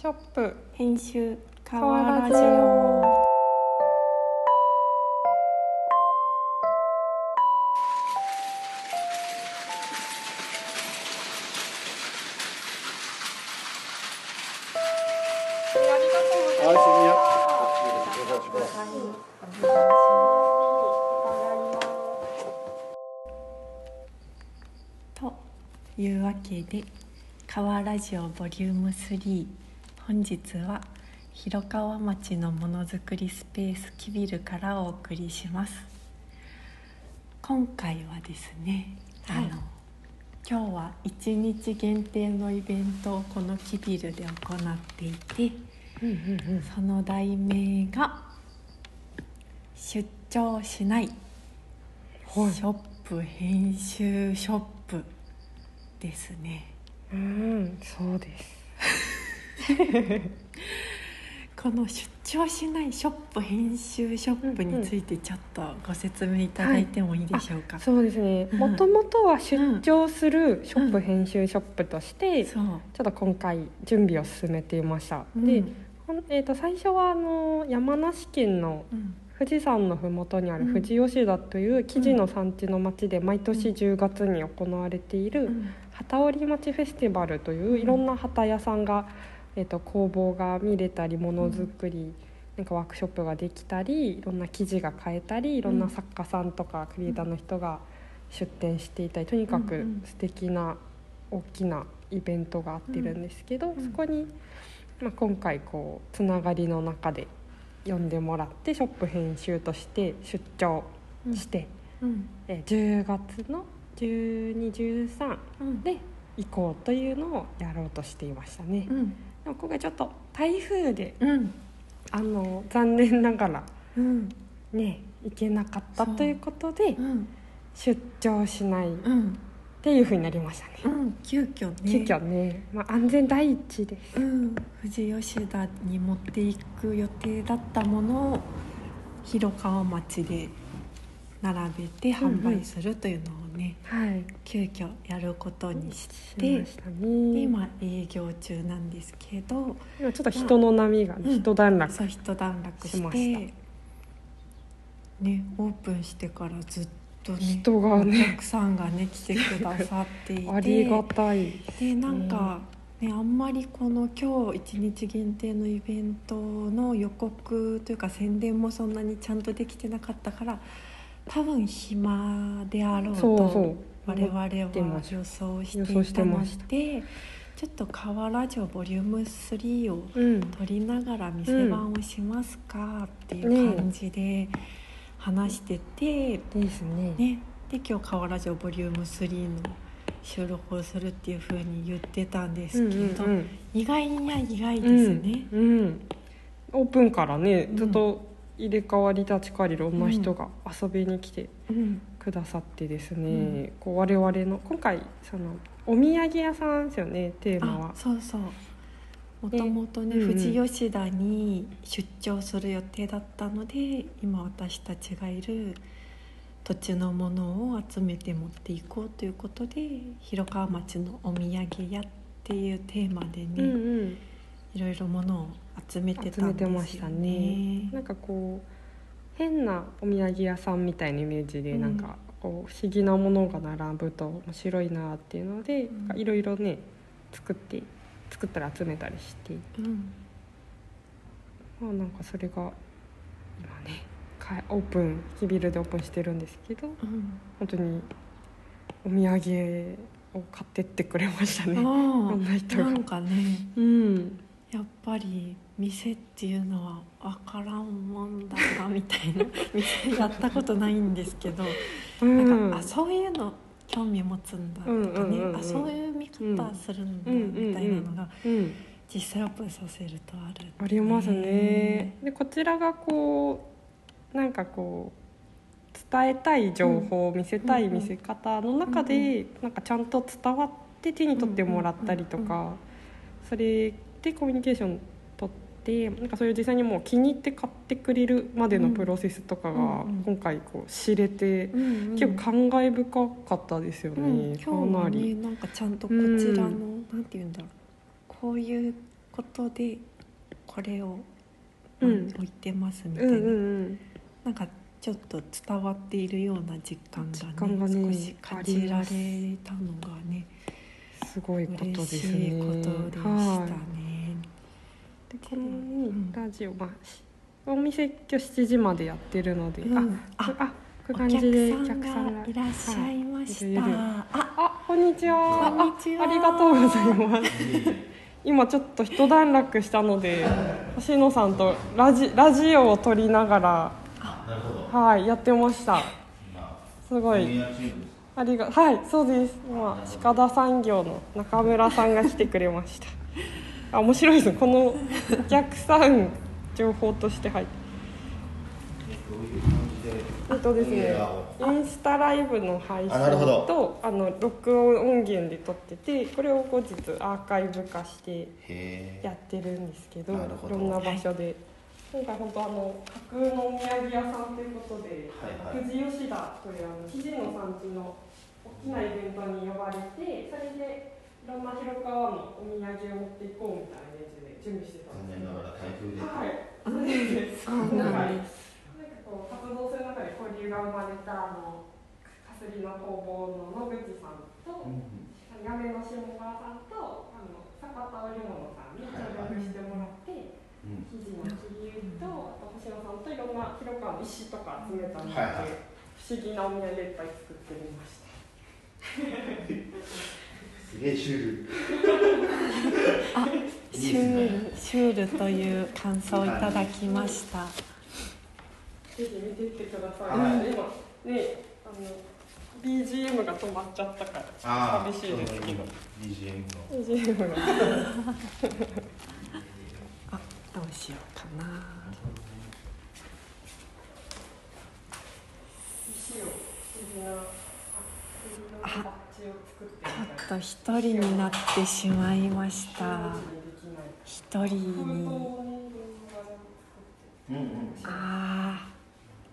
ショップ。編集かかわわラジオというわけで「かわラジオボリューム3本日は広川町のものづくりスペースキビルからお送りします。今回はですね、はい。あの今日は1日限定のイベントをこのキビルで行っていてうんうんうん。その題名が「出張しないはい。ショップ編集ショップ」ですね。うんそうです この出張しないショップ編集ショップについてちょっとご説明いただいてもいいでしょうか、そうですね。うん。もともとは出張するショップ編集ショップとして、ちょっと今回準備を進めていました、うん。で、えー、と最初はあの山梨県のうん。富士山の麓にあるうん。富士吉田という生地の産地の町で毎年10月に行われているうん。旗織町フェスティバルといういろんな旗屋さんが、えー、と工房が見れたりものづくり、なんかワークショップができたりいろんな生地が買えたりいろんな作家さんとかクリエイターの人が出展していたりとにかくうんうん。素敵な大きなイベントがあってるんですけど、うんそこに、まあ、今回こうつながりの中で呼んでもらってショップ編集として出張して、うん。えー10月の1213うん。で行こうというのをやろうとしていましたね、うんでも今回ちょっと台風でうん。あの残念ながらうん。ね行けなかったということでうん。出張しないっうん。ていうふうになりましたね、うん。急遽ね。急遽ね、まあ、安全第一です。うん、富士吉田に持っていく予定だったものを広川町で並べて販売するというのをね、はい。急遽やることにししてましね。今営業中なんですけど今ちょっと人の波が、ねうん。一段落そう一段落してねオープンしてからずっとね人がねお客さんがね来てくださっていて。ありがたいでなんか、ね、あんまりこの今日一日限定のイベントの予告というか宣伝もそんなにちゃんとできてなかったから多分暇であろうと我々は予想していたのでちょっと「河原城ボリューム3をうん撮りながら店番をしますかっていう感じで話してて、ですね。ね、で今日「河原城ボリューム3の収録をするっていうふうに言ってたんですけど、うんうんうん。意外には意外ですね。うんうん。オープンからねうんずっと入れ替わり立ち替わりいろんな人が遊びに来てうん。くださってですね、うん。こう我々の今回そのお土産屋さんですよねテーマあは。そうそう。もともとね、うんうん。富士吉田に出張する予定だったので今私たちがいる土地のものを集めて持っていこうということで広川町のお土産屋っていうテーマでね、うんうんいろいろものを集めて集めたんですよてましたね。なんかこう変なお土産屋さんみたいなイメージで、うん。なんかこう不思議なものが並ぶと面白いなっていうのでうん。いろいろね作って作ったら集めたりして。うん。まあなんかそれが今ねかオープン日ビルでオープンしてるんですけどうん。本当にお土産を買ってってくれましたね。いあろんな人が。なんかね。うんやっぱり店っていうのは分からんもんだなみたいな 店やったことないんですけど、うん。なんかあそういうの興味持つんだとかね、うんうんあそういう見方するんだうん。みたいなのがうん実際オープンさせるとある、ありますね。でこちらがこうなんかこう伝えたい情報を見せたい見せ方の中で、なんかちゃんと伝わって手に取ってもらったりとか、それでコミュニケーション取ってなんかそういう実際にもう気に入って買ってくれるまでのプロセスとかがうんうん。今回こう知れて、うんうん。結構感慨深かったですよね。うん、今日かなはねり。なんかちゃんとこちらの、なんて言うんだろう。こういうことでこれを、うん。置いてますみたいな、うんうんうん。なんかちょっと伝わっているような実感がねね少し感じられたのがねすごいことで嬉すしいねことでしたはい。ね。でこのうんラジオ、まあ、しお店今日7時までやってるので、うん。あああこういうお感じで客さんがいらっしゃいました。はいいるいる。あ、あ。こんにちは。こんにちは。あありがとうございます。今ちょっと一段落したので星野さんとラジラジオを撮りながら。はいやってました。すごい。ありがはいそうです。今鹿田産業の中村さんが来てくれましたあ面白いですこのお客さん情報として入って。えっとですねインスタライブの配信とあの録音音源で撮っててこれを後日アーカイブ化して。やってるんですけどいろんな場所で、今回本当あの架空のお土産屋さんということで、はいはい。富士吉田というあの生地の産地の大きなイベントに呼ばれてそれでいろんな広川のお土産を持っていこうみたいなやつで準備してたんですけど残念ながら台風で。はい、そうなんです。なんかこう活動する中で交流が生まれたあのかすりの工房の野口さんと、八女の下川さんとあの坂田織物さんに協力してもらって、うん。生地の切り絵とあと星野さんといろんな広川の石とか集めたので、はいはい不思議なお土産いっぱい作ってみました。すげえシュール。あ、シュールシュールという感想をいただきました。ぜひ見ていってください。はい今ねあの BGM が止まっちゃったから。寂しいですけど。BGM の。BGM が。あ、どうしようかなあちょっと一人になってしまいました。な。一人に。ああ、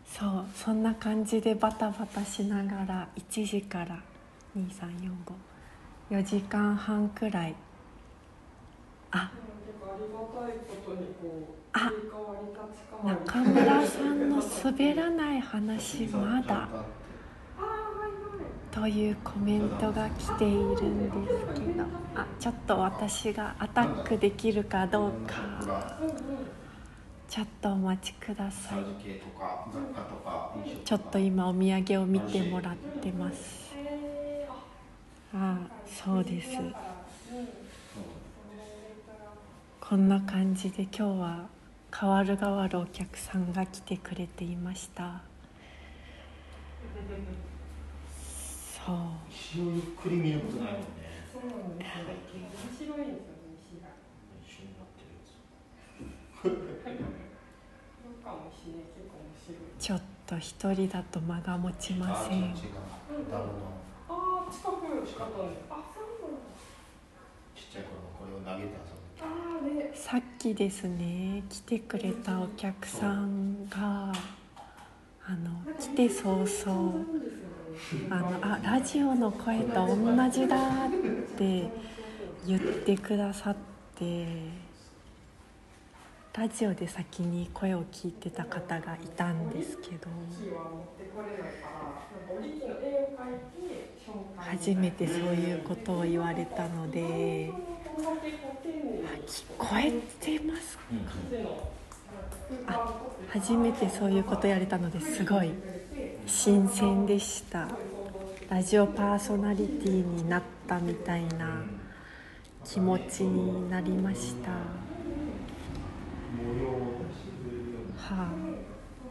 そう、そんな感じでバタバタしながら1時から2、3、4、5、4時間半くらい。あ、あ中村さんの滑らない話まだというコメントが来ているんですけど。あちょっと私がアタックできるかどうか。ちょっとお待ちください。ちょっと今お土産を見てもらってます。あそうです。こんな感じで今日は変わる変わるお客さんが来てくれていました。そう石をゆっくり見ることないもんねそうなんですよ。面白いんですよね、石が。一緒になってるやつそうかもしれない、結構面白い。ちょっと一人だと間が持ちませんあああ、近くだったんです。あ、そうなんだ。ちっちゃい頃のこれを投げて遊ぶああ、ね。さっきですね来てくれたお客さんがあの来て早々あのあラジオの声と同じだって言ってくださってラジオで先に声を聞いてた方がいたんですけど、初めてそういうことを言われたのでこんだけこう丁寧に聞こえてます風の空間を作って初めてそういうことやれたのですごい新鮮でした。ラジオパーソナリティになったみたいな気持ちになりました。はあ。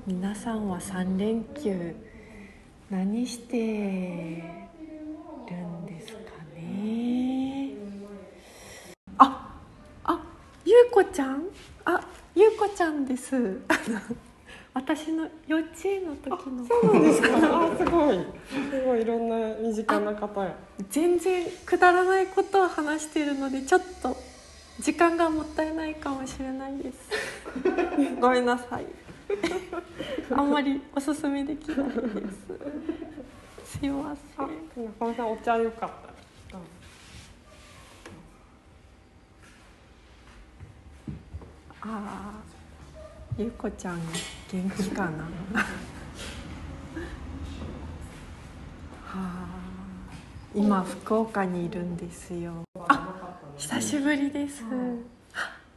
皆さんは3連休何してるんですかね？ああゆうこちゃん？あゆうこちゃんです。私の幼稚園の時のそうなんですか。あ、すごい。すごいいろんな身近な方や。全然くだらないことを話しているのでちょっと時間がもったいないかもしれないです ごめんなさいあんまりおすすめできないですすいませあん、中村さんお茶よかった。うんああゆうこちゃん元気かな？はあ。今福岡にいるんですよ。あ久しぶりです。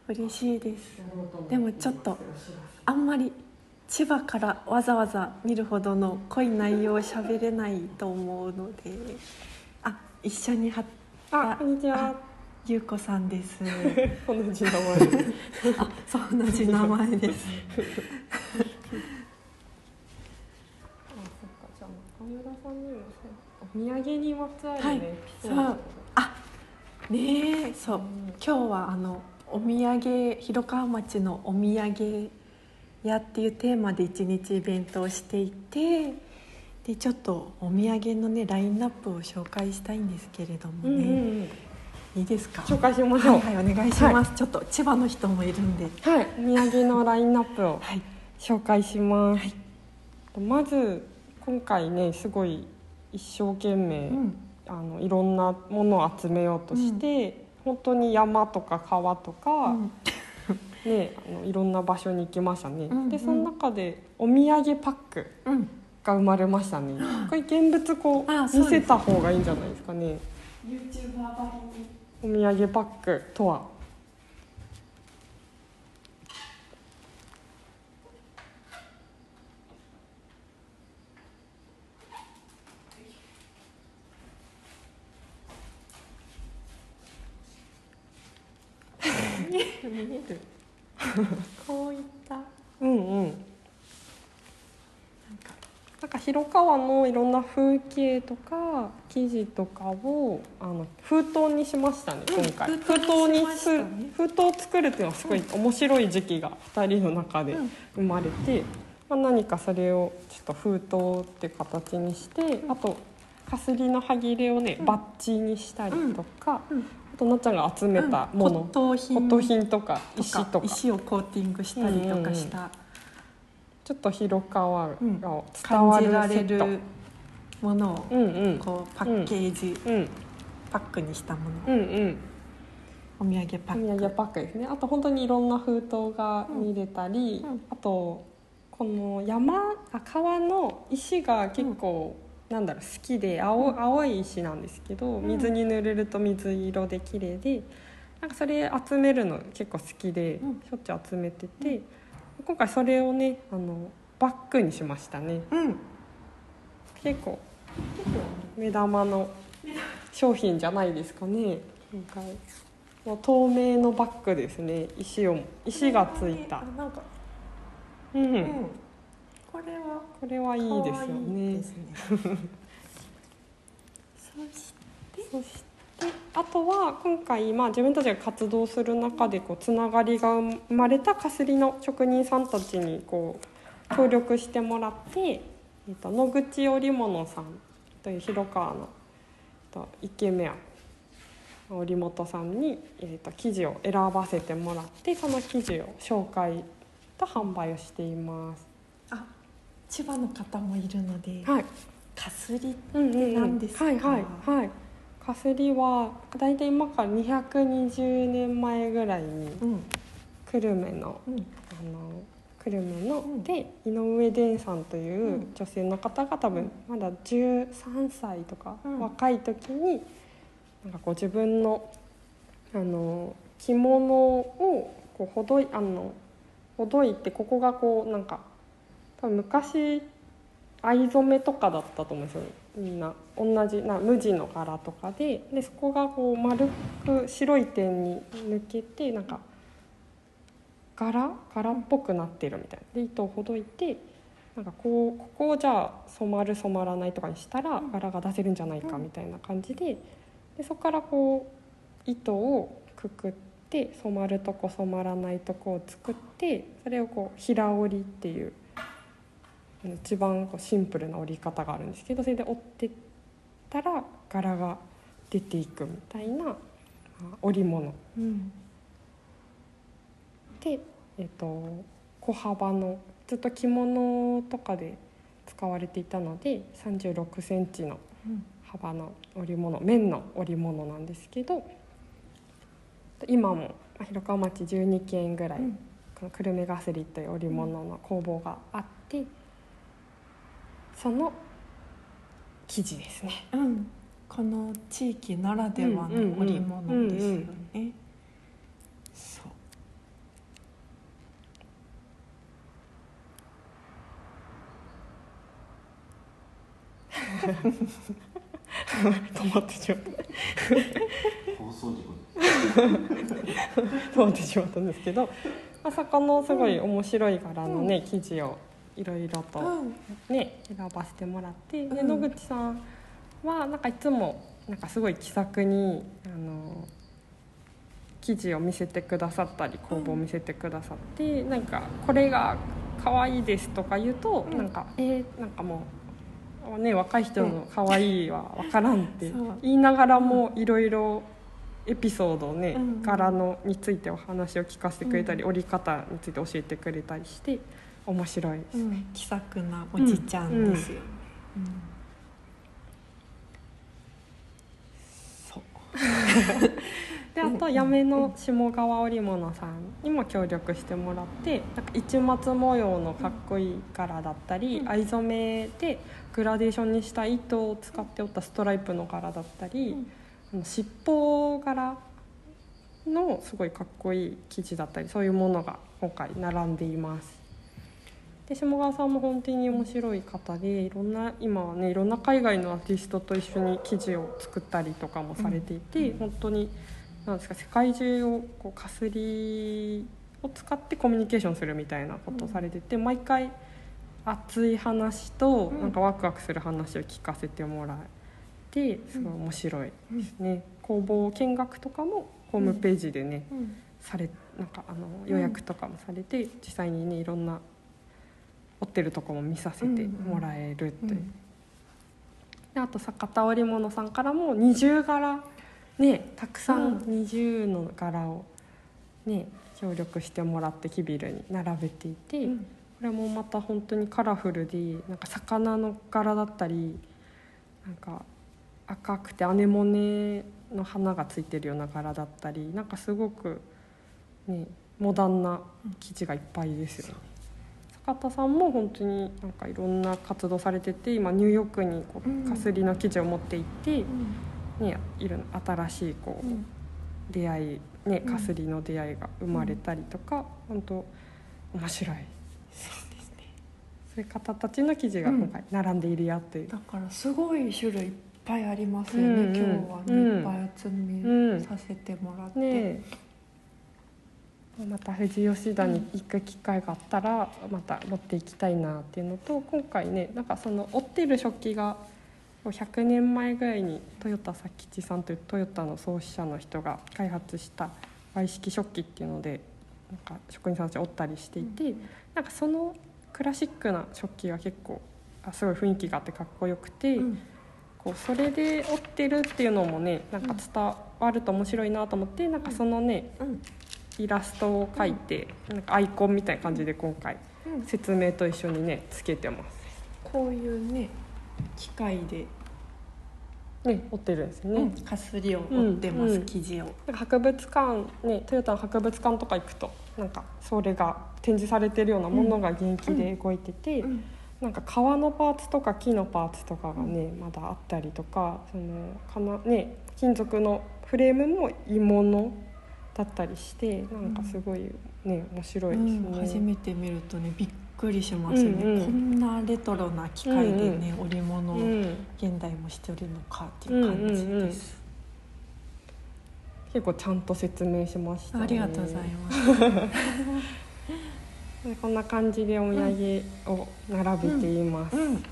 嬉しいです。でもちょっとあんまり千葉からわざわざ見るほどの濃い内容を喋れないと思うので。あ一緒にはあこんにちは。あゆうこさんです。同じ名前。あそう同じ名前です。あそっかじゃあ中村さんにもお土産にまつわるね、はいそう。あねえそう。今日はあのお土産広川町のお土産屋っていうテーマで一日イベントをしていてでちょっとお土産のねラインナップを紹介したいんですけれどもうんうんね、うんいいですか？紹介しましょう。はい、はい、お願いします、ちょっと千葉の人もいるんで。はい、お土産のラインナップをはい。紹介します、はい。まず今回ねすごい一生懸命、うん。あのいろんなものを集めようとして、本当に山とか川とか、うん。ね、あのいろんな場所に行きましたね、うんうん。でその中でお土産パックうん。が生まれましたね。これ現物こう見せた方がいいんじゃないですかね。YouTuber ばりにお土産パックとは？見える。こういった。うんうんなんか広川のいろんな風景とか記事とかをあの封筒にしましたねうん今回、封筒にね。封筒を作るっていうのはすごい面白い時期が2人の中でうん。生まれて、まあ、何かそれをちょっと封筒って形にしてあとかすりの歯切れをね、うん。バッジにしたりとか、うん。あとなっちゃんが集めたもの、骨董品。骨董品とか石とか。石をコーティングしたりとかした、ちょっと広川がうん。伝わるセット。るものをうんうん。こうパッケージ、うん。パックにしたもの、うんうん。お土産パおック。土産パックですね。あと本当にいろんな封筒が見れたり、うん。うんあとこの山あ川の石が結構、なんだろう好きで青,、青い石なんですけどん。水に濡れると水色で綺麗でなんかそれ集めるの結構好きで、うん。しょっちゅう集めてて、今回それをねあのバッグにしましたね。うん。結構目玉の商品じゃないですかね。今回。もう透明のバッグですね。石を石がついた。あ、なんか、うん。うん、これは。これはいいですよね。そしてあとは今回、まあ、自分たちが活動する中でこうつながりが生まれたかすりの職人さんたちにこう協力してもらって、えっと野口織物さんという広川の、えっとイケメン織本さんに、えっと生地を選ばせてもらってその生地を紹介と販売をしています。あ千葉の方もいるので、はい。かすりうんうんうん。何ですか？はいはいはいかすりは大体今から220年前ぐらいにうん。久留米のうん。あの久留米の、うん。で井上伝さんといううん。女性の方が多分まだ13歳とか、うん。若い時になんかこう自分のあの着物をこうほどいあのほどいてここがこうなんか多分昔藍染めとかだったと思うんですよみんな同じな無地の柄とかででそこがこう丸く白い点に抜けてなんか柄？柄っぽくなってるみたいな。で糸をほどいてなんかこうここをじゃあ染まる染まらないとかにしたらうん。柄が出せるんじゃないかみたいな感じででそこからこう糸をくくって染まるとこ染まらないとこを作ってそれをこう平織りっていう一番こうシンプルな織り方があるんですけどそれで織ってったら柄が出ていくみたいなまあ織物。うんで、えっと小幅のずっと着物とかで使われていたので3 6センチのうん幅の織物綿の織物なんですけど今もまあ広川町12軒ぐらいうん。この久留米ガスリという織物の工房があってその生地ですね。うん、この地域ならではの織物ですよね。そう。止まってしまった放送事故止まってしまったんですけどあそこのすごい面白い柄のね、生地をいろいろとうん、ね選ばせてもらって、でうん。野口さんはなんかいつもなんかすごい気さくにあの生地を見せてくださったり工房を見せてくださって、なんかこれが可愛いですとか言うと、うん。なんかえーなんかもうね若い人の可愛いは分からんって言いながらもいろいろエピソードをね、うん。柄のについてお話を聞かせてくれたり、うん。折り方について教えてくれたりして面白いですね。うん、気さくなおじちゃんですよ。うんそう。であとうん八女の下川織物さんにも協力してもらってなんか市松模様のかっこいい柄だったり、うん藍染めでグラデーションにした糸を使っておったストライプの柄だったり、尻尾柄のすごいかっこいい生地だったりそういうものが今回並んでいます。で下川さんも本当に面白い方でいろんな今はねいろんな海外のアーティストと一緒に生地を作ったりとかもされていて、うん。本当になんですか世界中をこうかすりを使ってコミュニケーションするみたいなことをされてて、毎回熱い話とうん。なんかワクワクする話を聞かせてもらってすごい面白いですね。工房見学とかもホームページでね、うん。されなんかあの予約とかもされて、実際にねいろんな折ってるとこも見させてもらえるという、うん。であと坂田織物さんからも二重柄ねたくさうん。ん二重の柄をね協力してもらってキビルに並べていて、うん。これもまた本当にカラフルでなんか魚の柄だったりなんか赤くてアネモネの花がついてるような柄だったりなんかすごくねモダンな生地がいっぱいですよね。坂田さんも本当になんかいろんな活動されてて今ニューヨークにこうんうかすりの生地を持って行って、うん。ね、いろんな新しいこう、うん。出会いねうん。かすりの出会いが生まれたりとか、本当面白い。そうですね。そういう方たちの記事が今回並んでいるよという、だからすごい種類いっぱいありますよね。うんうん。今日はね、うん。いっぱいお積みうんさせてもらって。ねえまた富士吉田に行く機会があったらまた持っていきたいなっていうのと今回ねなんかその折ってる食器が100年前ぐらいに豊田佐吉さんというトヨタの創始者の人が開発した和式食器っていうのでなんか職人さんたち折ったりしていて、なんかそのクラシックな食器が結構あすごい雰囲気があってかっこよくて。うん。こうそれで折ってるっていうのもねなんか伝わると面白いなと思ってなんかそのねうんイラストを描いてなんかアイコンみたいな感じで今回うん。説明と一緒にねつけてます。こういうね機械で、ね折ってるんですよね、うん。かすりを折ってます、うん生地を。なんか博物館ねトヨタの博物館とか行くとなんかそれが展示されてるようなものが現役で動いてて、うん。なんか革のパーツとか木のパーツとかがね、まだあったりとかそのかな、ね、金属のフレームも鋳物だったりしてなんかすごいね面白いですね。うん初めて見るとねびっくりしますね、うんうん。こんなレトロな機械でね、織物をうん、現代もしてるのかっていう感じです、結構ちゃんと説明しました、ね、ありがとうございます。で こんな感じでお土産を並べています、うん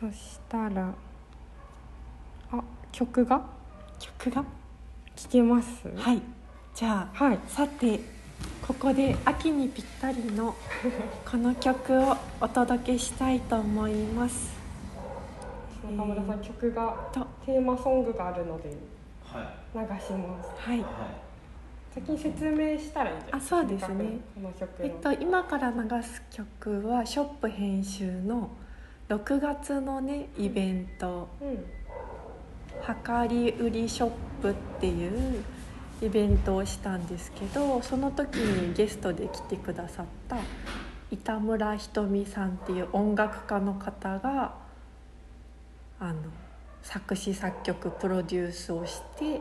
そしたらあ曲が？曲が？聴けます？はい。じゃあはい。さてここで秋にぴったりの この曲をお届けしたいと思います。中村さん、曲がとテーマソングがあるのではい。流します。はい。は先に説明したらいいんじゃない？あそうですね。えっと、今から流す曲はショップ編集の6月のねイベント。うん「量り売りショップ」っていうイベントをしたんですけどその時にゲストで来てくださった板村ひとみさんっていう音楽家の方があの作詞作曲プロデュースをして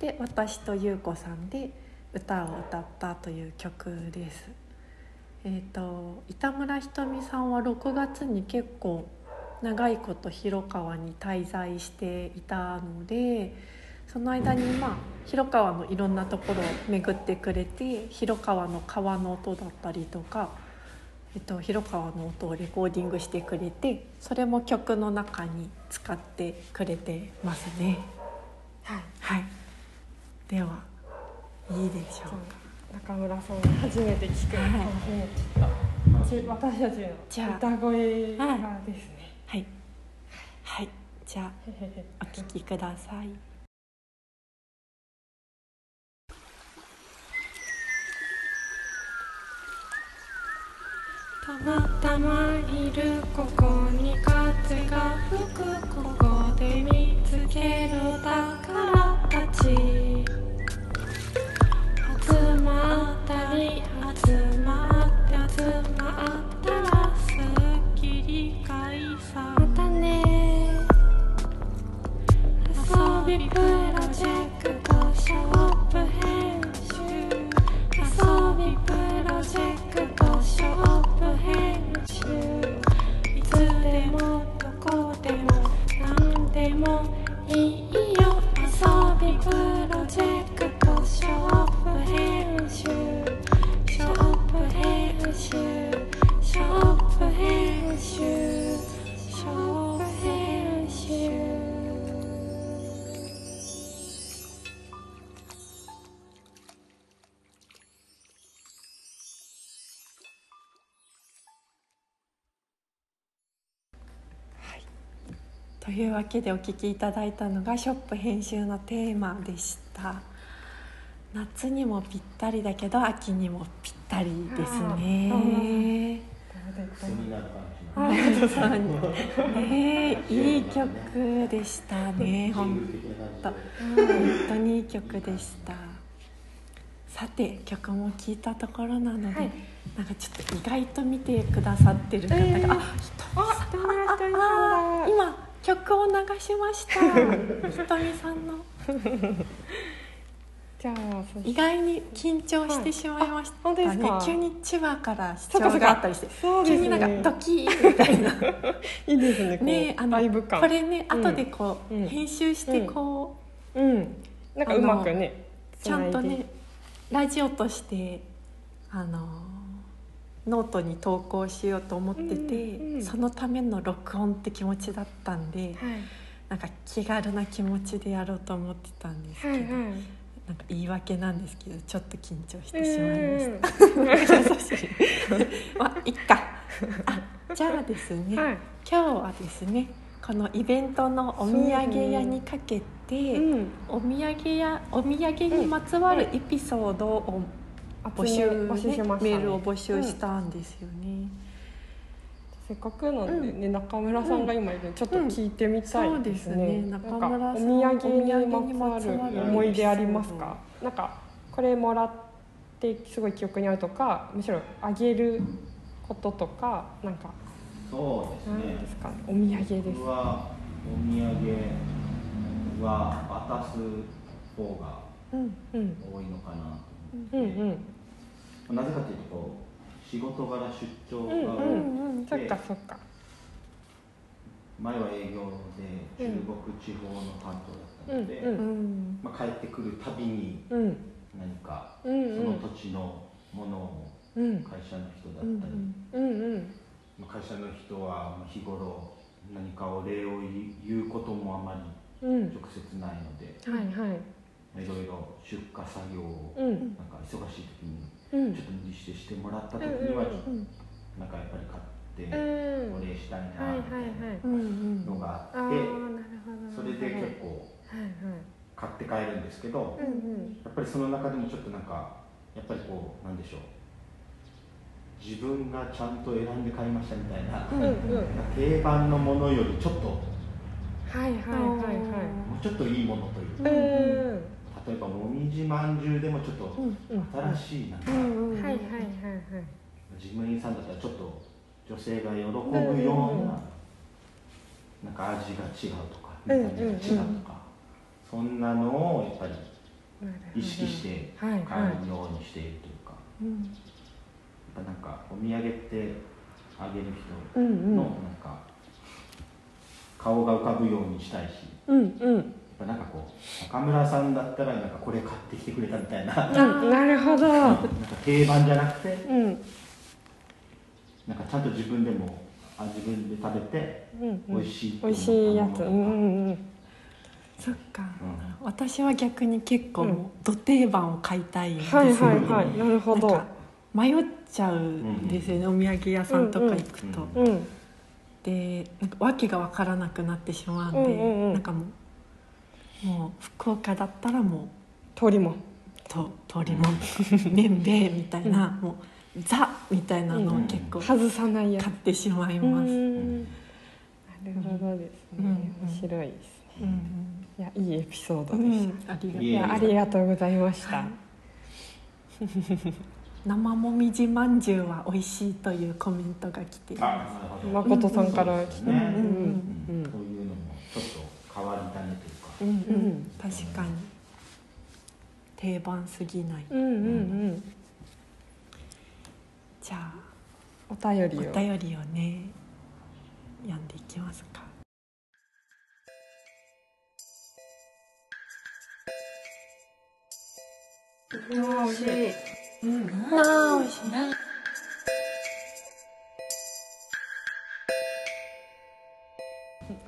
で私と優子さんで歌を歌ったという曲です。えー、と板村ひとみさんは6月に結構長いこと広川に滞在していたのでその間にまあ広川のいろんなところを巡ってくれて広川の川の音だったりとか、えっと、広川の音をレコーディングしてくれてそれも曲の中に使ってくれてますね。はい。はい、ではいいでしょうか。中村さんが初めて聞くのかもしれないちょっと私たちの歌声がですね。はい、はい、じゃあお聞きください。たまたまいるここに風が吹くここで見つける宝たちびプロジェクトショップ編集。遊びプロジェクトショップ編集。いつでもどこでも何でもいい。いうわけでお聞きいただいたのがショップ編集のテーマでした。夏にもぴったりだけど秋にもぴったりですね。あいい曲でしたね本当。にいい曲でした。さて曲も聴いたところなので、はい。なんかちょっと意外と見てくださってる方が、えー。ああ、北村ひとみさんだ。あ今曲を流しましたひとみさんの じゃあ、そ意外に緊張してしまいました、はいあ本当ですか？急に千葉から出張そっかそっかがあったりしてね急になんかドキーみたいな いいですね。ねあの。これねうん後でこう、うん編集してこう、うん。なんかうまくね。ちゃんとね。ラジオとしてあのノートに投稿しようと思ってて、うんうんそのための録音って気持ちだったんで、はい。なんか気軽な気持ちでやろうと思ってたんですけど、はいはい。なんか言い訳なんですけどちょっと緊張してしまいました。優しいまあいっかあじゃあですね、はい。今日はですねこのイベントのお土産屋にかけて、うん。お土産やお土産にまつわるエピソードを募集,、募集しましたねメールを募集したんですよね。せっかくなんでね、中村さんが今いるちょっと聞いてみたいですね。うんなんかそうですね中村さんお土産にまつわまつわるる思い出ありますか？なんかこれもらってすごい記憶にあるとか、むしろあげることとかなんかそうですね何ですかね？お土産です。僕はお土産は渡す方がうんうん多いのかなとうん思って、うんなぜかというと仕事柄出張がうん多くて、うんうん。そっかそっか。前は営業で中国地方の担当だったので、うんうんまあ、帰ってくるたびにうん何かそうんうんの土地のものをうん会社の人だうんったり、うんうんまあ会社の人はまあ日頃何かお礼を言うこともあまりうん。直接ないので、はいはい。まあいろいろ出荷作業をうんなんか忙しい時にうんちょっと無理してしてもらった時にはなんかやっぱり買ってうん。お礼したいはいなみいいはい。うのがあって。それで結構はいはい。買って帰るんですけど。やっぱりその中でもちょっとなんかやっぱりこうなんでしょう自分がちゃんと選んで買いましたみたいな。定番のものよりちょっともはいはいはうちょっといいものといういはい。うん。例えばもみじまんじゅうでもちょっとうんうん。新しいなんか、うんうんうん。はいはいはいはい事務員さんだったらちょっと女性が喜ぶような、なんか味が違うとか見た目が違うとか、そんなのをやっぱり意識して買うようにしているというか、うんやっぱなんかお土産ってあげる人のうん。なんか顔が浮かぶようにしたいしうんうんぱなんかこう中村さんだったらなんかこれ買ってきてくれたみたいな。うんなるほど。なんか定番じゃなくてうん。なんかちゃんと自分でもあ自分で食べてうん美味しい美味しいやつ。うんうんうん。そっか、う私は逆に結構うん。もうど定番を買いたいんですよ、はいはいはい。なるほど。迷っちゃうんですよね、お土産屋さんとか行くと、うんうんでなんか訳が分からなくなってしまうんで、うんうんうん。なんかもうもう福岡だったらもう通りも。と通りもん麺べみたいな、もうザみたいなのを結構買外さないやつ。ってしまいます、うん。なるほどですね。うん。うん。面白いですね。うんいやいいエピソードうん。でしありがとう。たいやありがとうございました。生もみじまんじゅうは美味しいというコメントが来ていあなまるほど。誠さんからそうですねうんうん。うんそういうのもちょっと変わり種といううんうん。うん。確かに。定番すぎない。うんうんうん。じゃあお便りを。お便りをね読んでいきますか。美味しいうん。なあ美味しい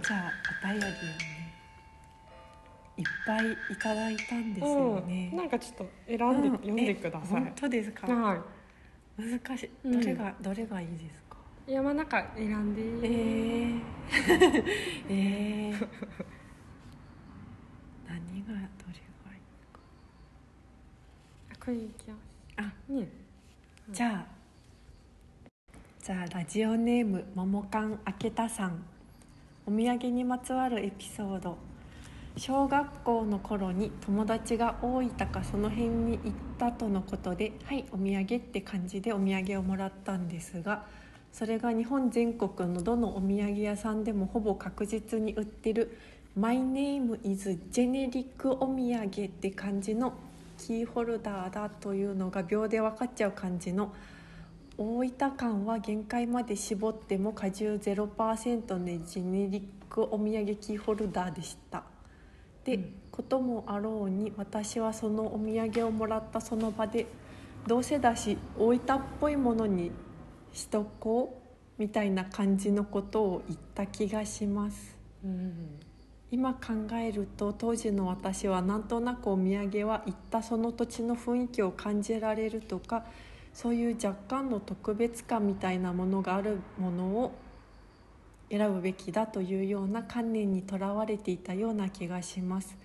じゃあお便りをぱいいただいたんですよね、うん。なんかちょっと選んでうん。読んでください。え本当ですか？は難しい。うん。どれが、どれがいいですか？いいやまあなんか選んでえー、えー、何がどれがいいこれいきます。あねじゃあじゃあラジオネームももかんあけたさん。お土産にまつわるエピソード小学校の頃に友達が大分かその辺に行ったとのことで「はいお土産」って感じでお土産をもらったんですがそれが日本全国のどのお土産屋さんでもほぼ確実に売ってる「マイネームイズジェネリックお土産」って感じのキーホルダーだというのが秒で分かっちゃう感じの大分感は限界まで絞っても果汁0%のジェネリックお土産キーホルダーでした。で、うんこともあろうに私はそのお土産をもらったその場でどうせだし大分っぽいものにしとこうみたいな感じのことを言った気がします。うん。今考えると当時の私はなんとなくお土産は行ったその土地の雰囲気を感じられるとかそういう若干の特別感みたいなものがあるものを選ぶべきだというような観念にとらわれていたような気がします。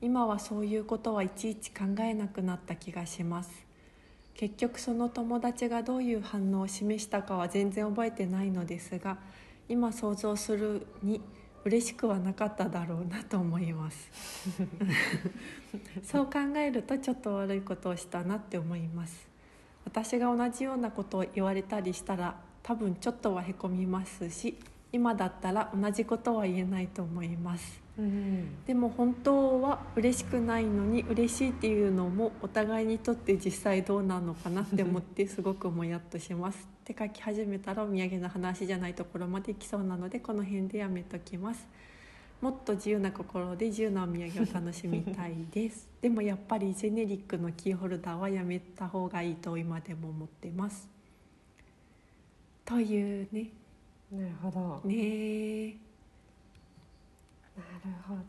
今はそういうことはいちいち考えなくなった気がします。結局その友達がどういう反応を示したかは全然覚えてないのですが今想像するに嬉しくはなかっただろうなと思います。そう考えるとちょっと悪いことをしたなって思います。私が同じようなことを言われたりしたら多分ちょっとはへこみますし今だったら同じことは言えないと思います。うん。でも本当は嬉しくないのに嬉しいっていうのもお互いにとって実際どうなのかなって思ってすごくもやっとします。って書き始めたらお土産の話じゃないところまで行きそうなのでこの辺でやめときます。もっと自由な心で自由なお土産を楽しみたいです。でもやっぱりジェネリックのキーホルダーはやめた方がいいと今でも思ってます。というねなるほど。ねえ。なるほど。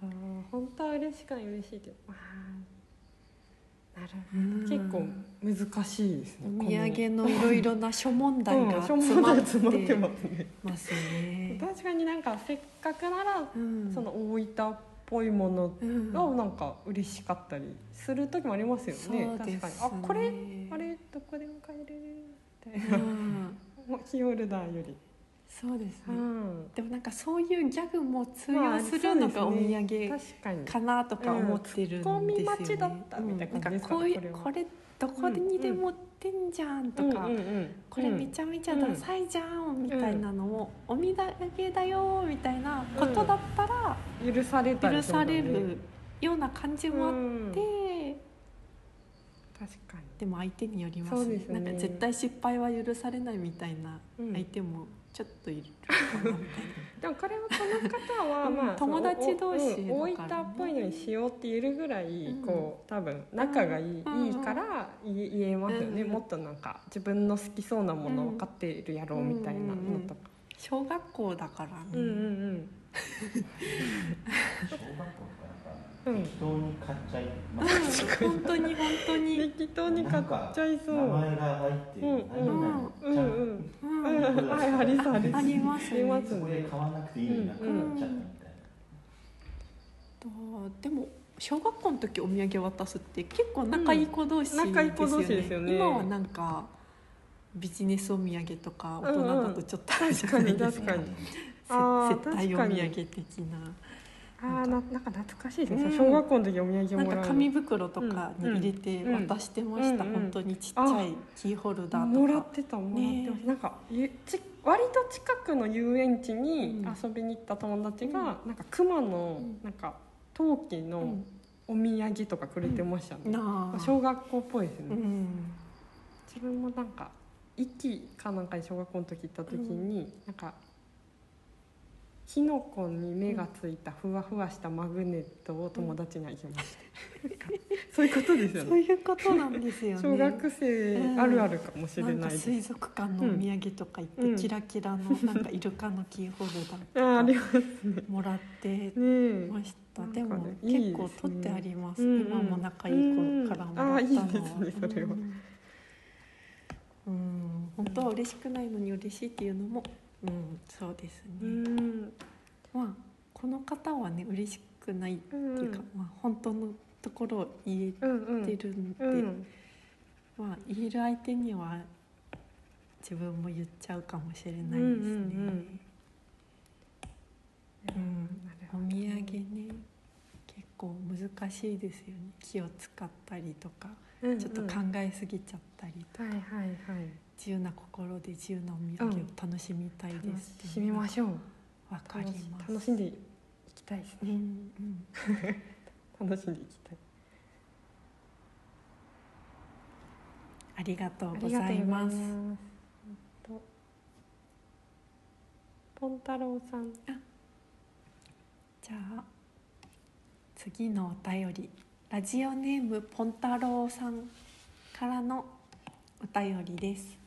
本当は嬉しくない嬉しいってまあなるうん。結構難しいですねお土産のいろいろな諸問題が うん詰まっててますね。ますね。確かになんかせっかくなら、うん。その大分っぽいものうん。がなんか嬉しかったりする時もありますよね。そうですね。確かに。あこれ？あれ？どこでも買える？みたいな、うん。キーホルダーよりそうですね、うん。でもなんかそういうギャグも通用するのがお土産かなとか思ってるんですよね。うん。ツッコミ待ちだったみたいな感じですか？ねこういうこれどこにでも売ってんじゃんとか、うんうんうん。これめちゃめちゃダサいじゃんみたいなのを、お土産だよみたいなことだったら許され許されるような感じもあって、確かに。でも相手によりますすね。なんか絶対失敗は許されないみたいなうん。相手もちょっといる。でもこれはこの方はうん まあ友達同士大分っぽいのにしようって言えるぐらいうん。こう多分仲がいい,、うん。いいから言え言えますよね、うん。もっとなんか自分の好きそうなもの分かっているやろうみたいなのとか、小学校だからね、うん、うんうん。小学校とか適当に買っちゃいます。本当に本当に、適当に買っちゃいそう。なんか名前が入ってる、うんうん。ちゃん。うんうん。うんはいありそうありそうありますね。ありますそこでね。買わなくていいのになんか買っちゃったみたいな、とでも小学校の時お土産渡すって結構仲いい子同士ですよね,、うん。仲いい子同士ですよね。今はなんかビジネスお土産とか大人だとちょっとあるじゃ確かにないですか,、接待お土産的なあーななんか懐かしいですね、うん。小学校の時お土産もらう。なんか紙袋とかに入れてうん。渡してました、うん本当にちっちゃいキーホルダーとか。もらってたもらってました、なんかゆち割と近くの遊園地にうん。遊びに行った友達が、なんか熊のうん。なんか陶器のうん。お土産とかくれてましたね、小学校っぽいですね、うん。自分もなんか息かなんかに小学校の時行った時に、なんかキノコに目がついたふわふわしたマグネットを友達にあげました、そういうことですよそうねいうことなんですよね。小学生あるあるかもしれなん。かないです、水族館のお土産とか行って、うん。キラキラのなんかイルカのキーホルダーとかもらってました、なんかでもね。結構取ってあります、うんうん。今も仲いい子からもらったのは、うんあいいですねそれは。うん。うん。本当は嬉しくないのに嬉しいっていうのも、うん、そうですね、うん。まあこの方はね嬉しくないっていうか、まあ、本当のところを言うんうんえてるんで、うんまあ言える相手には自分も言っちゃうかもしれないですね。うんうんうん。お土産ね。結構難しいですよね。気を使ったりとか、どちょっと考はえすぎちゃったりとか、いはいはい。自由な心で自由なお土産を楽しみたい楽ですってしみましょう。わかります。楽しんでいきたいですね。うんうん。楽しんでいきたい。ありがとうあございます。ポン太郎さん。じゃあ次のお便りラジオネームポン太郎さんからのお便りです。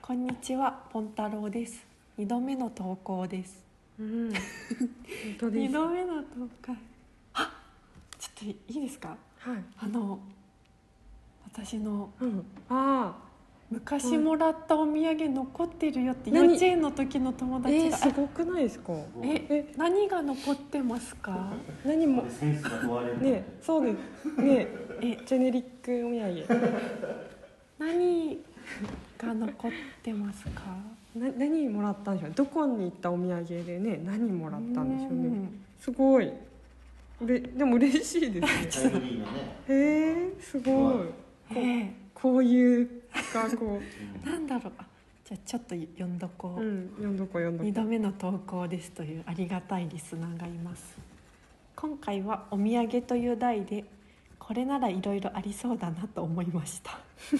こんにちはポン太郎です。二度目の投稿です。うん。本 二度目の投稿。あちょっといいですか？はい。あの私のうん。あ昔もらったお土産残ってるよって幼何稚園の時の友あ達が、えー、すごくないですか？ええ？何が残ってますか？何も？これセンスが問われる。ねそうです。ね。え。ジェネリックお土産。何が残ってますか？な何もらったんでしょう？どこに行ったお土産でね何もらったんでしょうね。ん。すごい。うれでも嬉しいですね。へえすごい。えこういうがこえなんだろう。あじゃあちょっと読んどこう、う、うん、読んどこ読んどこ2度目の投稿ですというありがたいリスナーがいます。今回はお土産という題でこれならいろいろありそうだなと思いました。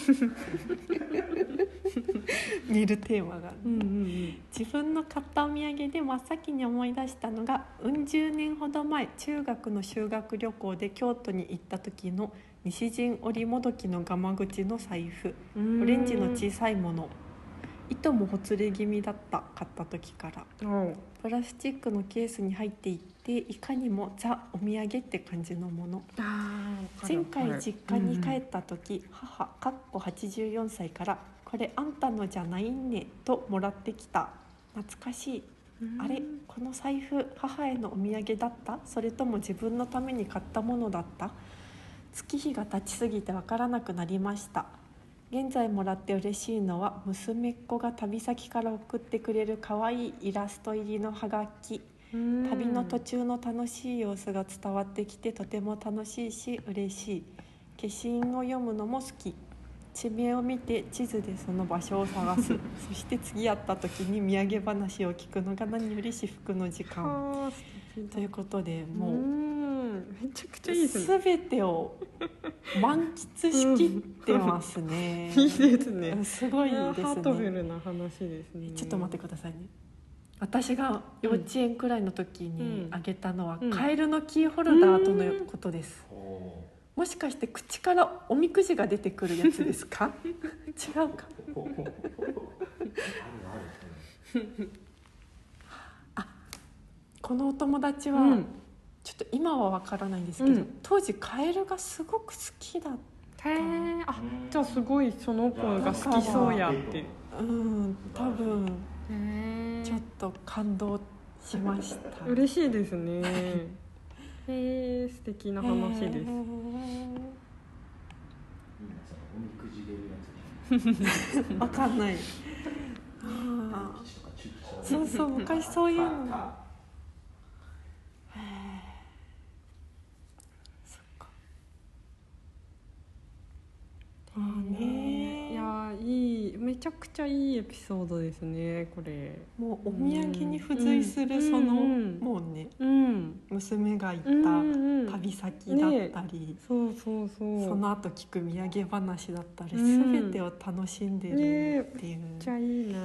見るテーマが。うんうんうん。自分の買ったお土産で真っ先に思い出したのがうん十年ほど前中学の修学旅行で京都に行った時の西陣織もどきのガマ口の財布。うん。オレンジの小さいもの。糸もほつれ気味だった買った時から。プラスチックのケースに入っていっていかにもザお土産って感じのもの。前回実家に帰った時、母かっこ84歳から「これあんたのじゃないんね」ともらってきた。懐かしい。うん。あれこの財布母へのお土産だった？それとも自分のために買ったものだった？月日が経ちすぎてわからなくなりました。現在もらって嬉しいのは娘っ子が旅先から送ってくれる可愛いイラスト入りのハガキ。旅の途中の楽しい様子が伝わってきてとても楽しいし嬉しい。消印を読むのも好き。地名を見て地図でその場所を探す。そして次会った時に土産話を聞くのが何より至福の時間。ということでうもんめちゃくちゃいいですね全てを満喫しきってますね。いいですねすごいですハートフね。ルな話ですねちょっと待ってくださいね。私が幼稚園くらいの時にうんあげたのは、うんカエルのキーホルダーとのことです。おもしかして口からおみくじが出てくるやつですか？違うか。ー あるあるこのお友達は、うんちょっと今はわからないんですけど、うん。当時カエルがすごく好きだっへえあうん。じゃあすごいその子が好きそうやって。うん。多分へちょっと感動しました。嬉しいですね。へえ素敵な話です。わかんない。ああ、そうそう昔そういうの。あそっか。ああねいやいいめちゃくちゃいいエピソードですねこれ。もうお土産に付随するうんその、うん。もうねうん。娘が行うんったうん。旅先だったり、そうそうそう。その後聞く土産話だったり、うん。全てを楽しんでるっていう、めっちゃいいな。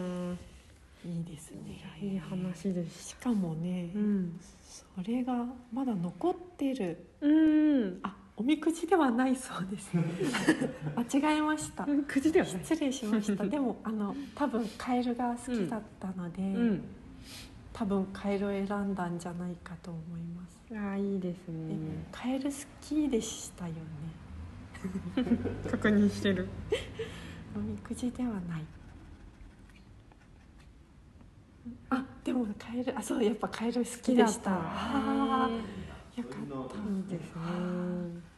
いいですね。いい話です。しかもね、うん。それがまだ残ってる。うん。あ、おみくじではないそうです。間違えました。くじでは失礼しました。でもあの多分カエルが好きだったので、うん。多分カエルを選んだんじゃないかと思います、あいいですでねカエル好きでしたよね。確認してる。おみくじではない。あでもカエルあそうやっぱカエル好きでした。よかった。ですね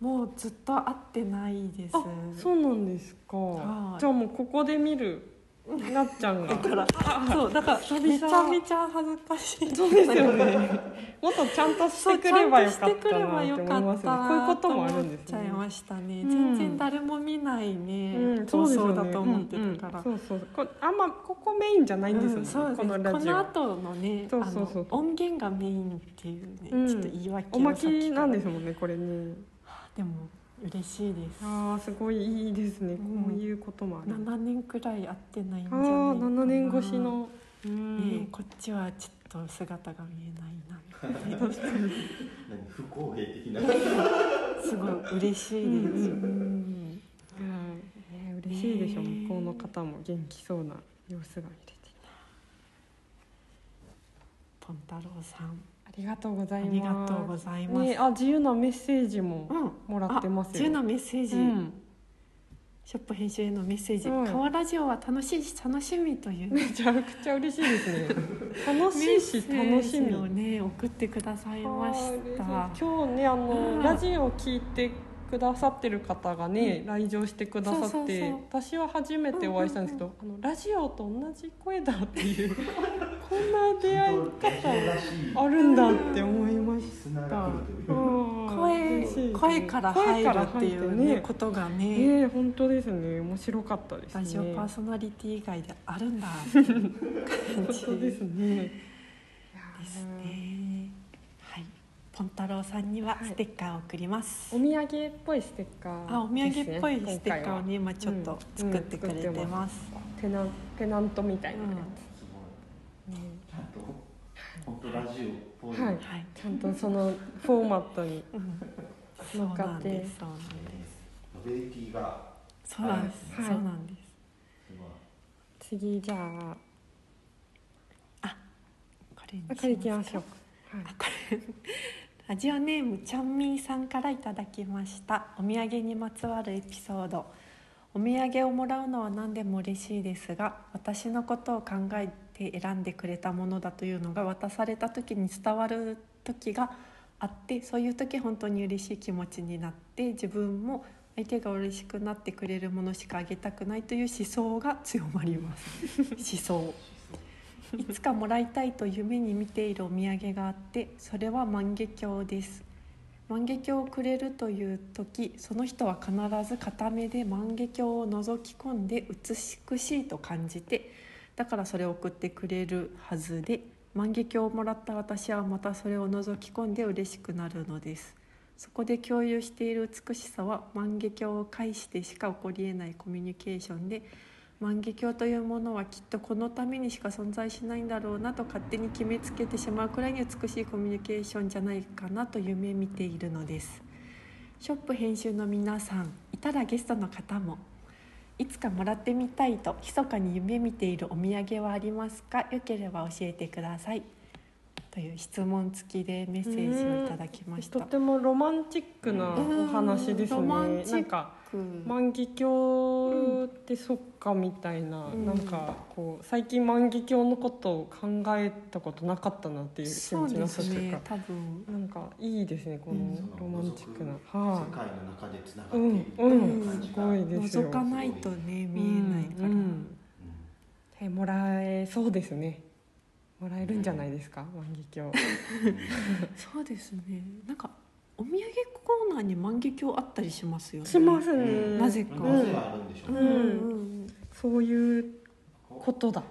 もうずっと会ってないです。あそうなんですか。はい。じゃあもうここで見るなっちゃんが。だからそうだから々。めちゃめちゃ恥ずかしい。そうですよね。もっとちゃんとしてくればよかったなって思いますよね。こういうこともあるんですちゃいねましたね、うん全然誰も見ないね、そうですよだと思ってたから、そうそう。こあんまここメインじゃないんですよね、このラジオ。この後のねそうそうそう。あの音源がメインっていうね、うん。ちょっと言い訳をおまけなんですもんねこれねでも嬉しいです。ああすごいいいですね、うん。こういうこともある。7年くらい会ってないんじゃああないかな。7年越しの、うん。ねこっちはちょっと姿が見えないな何不公平的な。すごい嬉しいです、うんはい。ね嬉しいでしょ。う、ね向こうの方も元気そうな様子が見れて。ポン太郎さんありがとうございます。ありがとうございます。ねあ自由なメッセージもうん。もらってますよ、あ自由なメッセージ、うん。ショップ編集へのメッセージ「うん。川ラジオは楽しいし楽しみ」という。めちゃくちゃ嬉しいですね。楽しいし楽しみ。をね送ってくださいました。今日ねあの、うん。ラジオを聞いてくださってる方がね、来場してくださって私は初めてお会いしたんですけど、あのラジオと同じ声だっていう こんな出会い方あるんだって思いました。声声から入るっていう声ねからことがね。ね本当ですね。面白かったですね。ラジオパーソナリティ以外であるんだっていう 感じ。本当ですね。ですね。はいポン太郎さんにはステッカーを送ります、お土産っぽいステッカー、あお土産っぽいステッカーをね今今ちょっと作ってくれてます,、ペナンペナントみたいなやつ、ねちゃん。と本当ラはい。はい、ちゃんとそのフォーマットに乗っかなんって。ですそうなんです。そうなんです、はい。そうなんです。次じゃあ。これにあこれいきますしょう。か。はい。あこれラジオネームちゃんみーさんからいただきました。お土産にまつわるエピソード。お土産をもらうのは何でも嬉しいですが私のことを考えて選んでくれたものだというのが渡された時に伝わる時があってそういう時本当に嬉しい気持ちになって自分も相手が嬉しくなってくれるものしかあげたくないという思想が強まります。思想 いつかもらいたいと夢に見ているお土産があってそれは万華鏡です。万華鏡をくれるという時その人は必ず片目で万華鏡を覗き込んで美しいと感じてだからそれを送ってくれるはずで万華鏡をもらった私はまたそれを覗き込んで嬉しくなるのです。そこで共有している美しさは万華鏡を介してしか起こりえないコミュニケーションで万華鏡というものはきっとこのためにしか存在しないんだろうなと勝手に決めつけてしまうくらいに美しいコミュニケーションじゃないかなと夢見ているのです。ショップ編集の皆さんいたらゲストの方もいつかもらってみたいと密かに夢見ているお土産はありますか？よければ教えてください。という質問付きでメッセージをいただきました。とてもロマンチックなお話ですうんロマンねチック。なんか万華鏡ってそっかみたいな、うん。なんかこう最近万華鏡のことを考えたことなかったなっていう気そう持ちのですさというか。ね多分。なんかいいですねこのうん。ロマンチックな、世は界の中でつながい、うんっているってうん、い。う感じがすごいですよ。覗かないとね見えないから、うん。うん。えもらえそうですねもらえるんじゃないですか？万華鏡。そうですね。なんかお土産コーナーに万華鏡あったりしますよね。しますね、うん。なぜか。うん。なぜあるんでしょうね、うん。うんうん。うんそういうことだ。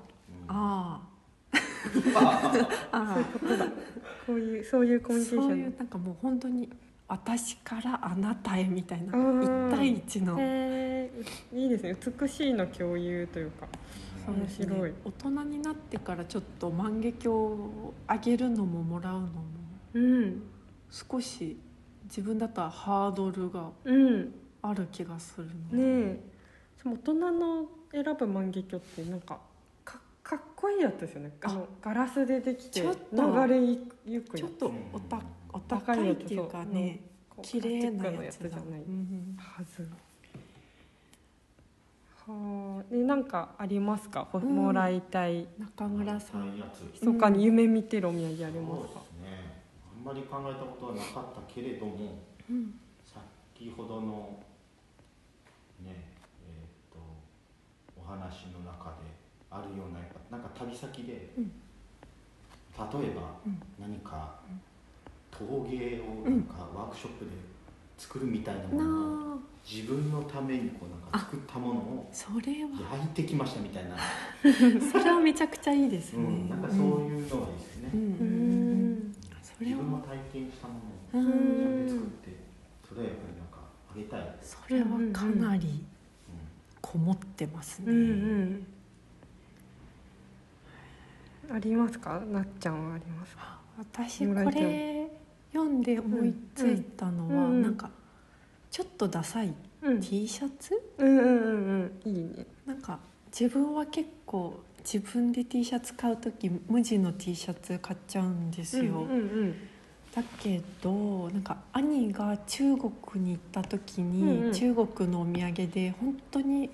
こういうそういうコミュニケーション。そういうなんかもう本当に私からあなたへみたいな。うん。一対一の。いいですね。美しいの共有というか面白い。大人になってからちょっと万華鏡をあげるのももらうのもうん。少し自分だったらハードルがうん。ある気がするのねえ。でも大人の選ぶ万華鏡ってなんかかかっこいいやつですよね。あのガラスでできてちょっと流れゆくやつ。ちょっとおたお高高いっていうかね綺麗なプラスチックのやつだじゃないうん。はずはあでなんかありますか、ほうん。もらいたい。中村さん。やつ。密かに夢見てるお土産ありますか、ですね。あんまり考えたことはなかったけれどもうん。先ほどのねえー、とお話の中であるようななんか旅先で、うん。例えばうん。何か陶芸をなんかワークショップで作るみたいなものをな自分のためにこうなんか作ったものをあそれは。焼いてきましたみたいな、それはめちゃくちゃいいですね、うん、なんかそういうのがいいですね、うん。うん。自分もは体験したものをう自ん分で作ってそれはやっぱりなんかあげたい、それはかなりこもってますね、うんうんありますか？なっちゃんはありますか？私これ読んで思いついたのは、うんうんなんかちょっとダサいうん。T シャツ？うんうんうんうん。いいね。なんか自分は結構自分で T シャツ買う時無地の T シャツ買っちゃうんですよ、うんうんだけどなんか兄が中国に行った時に、うんうん。中国のお土産で本当に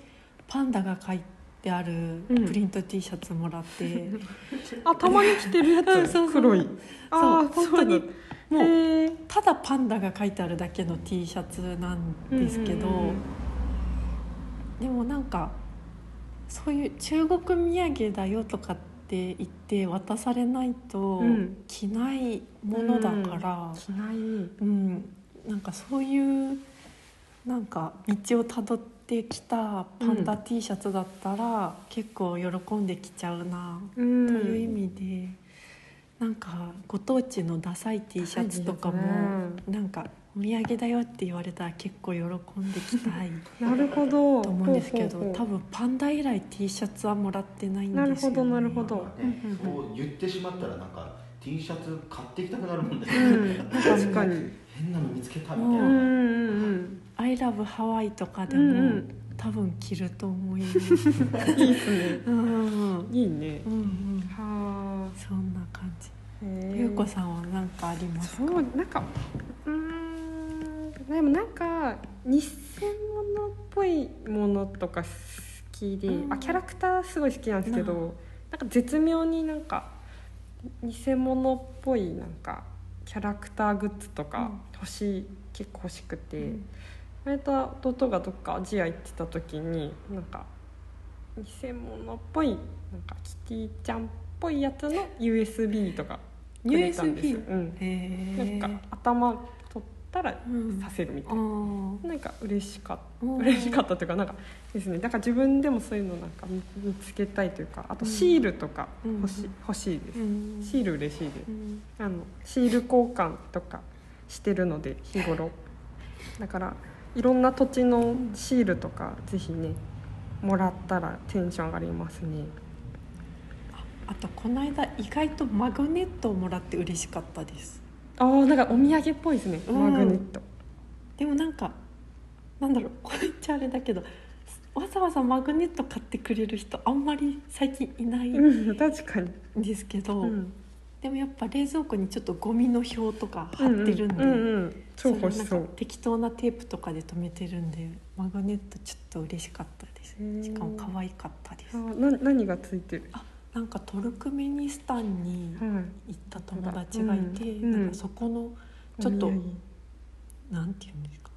パンダが描いてあるうん。プリント T シャツもらって、う んあたまに着てるやつ。うんそうそう。黒い。あーそう本当にもうただパンダが描いてあるだけの T シャツなんですけど、でもなんかそういう中国土産だよとかって言って渡されないとうん。着ないものだから、着ない。うん。なんかそういうなんか道をたどってきたパンダうん T シャツだったら、結構喜んできちゃうな、うん。という意味でなんかご当地のダサい T シャツとかも、ダサいですなんかお土産だよって言われたら結構喜んできたい なるほど。と思うんですけどほうほうほう。多分パンダ以来 T シャツはもらってないんですよ、ね、なるほどなるほど。ね。そう言ってしまったらなんか T シャツ買ってきたくなるもんね、うん確かに。変なの見つけたみたいな、うんうんうん「アイラブハワイとかでも、うんうん多分着ると思います。いいっすね。うん。うんいいね。うんうんはそんな感じ。ゆうこさんは何かありますか？そうなんかうーん。でもなんか偽物っぽいものとか好きで、うん。あキャラクターすごい好きなんですけど、うん。なんか絶妙になんか偽物っぽいなんかキャラクターグッズとかうん欲しい、結構欲しくて、前と弟がどっかアジア行ってた時になんか偽物っぽいなんかキティちゃんっぽいやつの USB とかくれたんです USB うん。なんか頭取ったらうん。させるみたあいな、ー。なんか嬉しかっうん嬉しかったというかなんかですねだから自分でもそういうのなんか見見つけたいというかあとシールとか欲し,、うん欲しいです、うん。シール嬉しいです。うん。あのシール交換とかしてるので日頃。だからいろんな土地のシールとかぜひねもらったらテンション上がりますね。あとこの間意外とマグネットをもらって嬉しかったです。あーなんかお土産っぽいですね、うん。マグネット。でもなんかなんだろう これ言っちゃあれだけどわざわざマグネット買ってくれる人あんまり最近いない確かに、ですけど、うん、でもやっぱ冷蔵庫にちょっとゴミの表とか貼ってるんで、うんうん。うん超欲しそう。適当なテープとかで留めてるんでマグネットちょっと嬉しかったです。しかも可愛かったです。な何がついてる？あなんかトルクメニスタンにはい。行った友達がいて、うん。うん。なんかそこのちょっとお土産。なんていうんですか？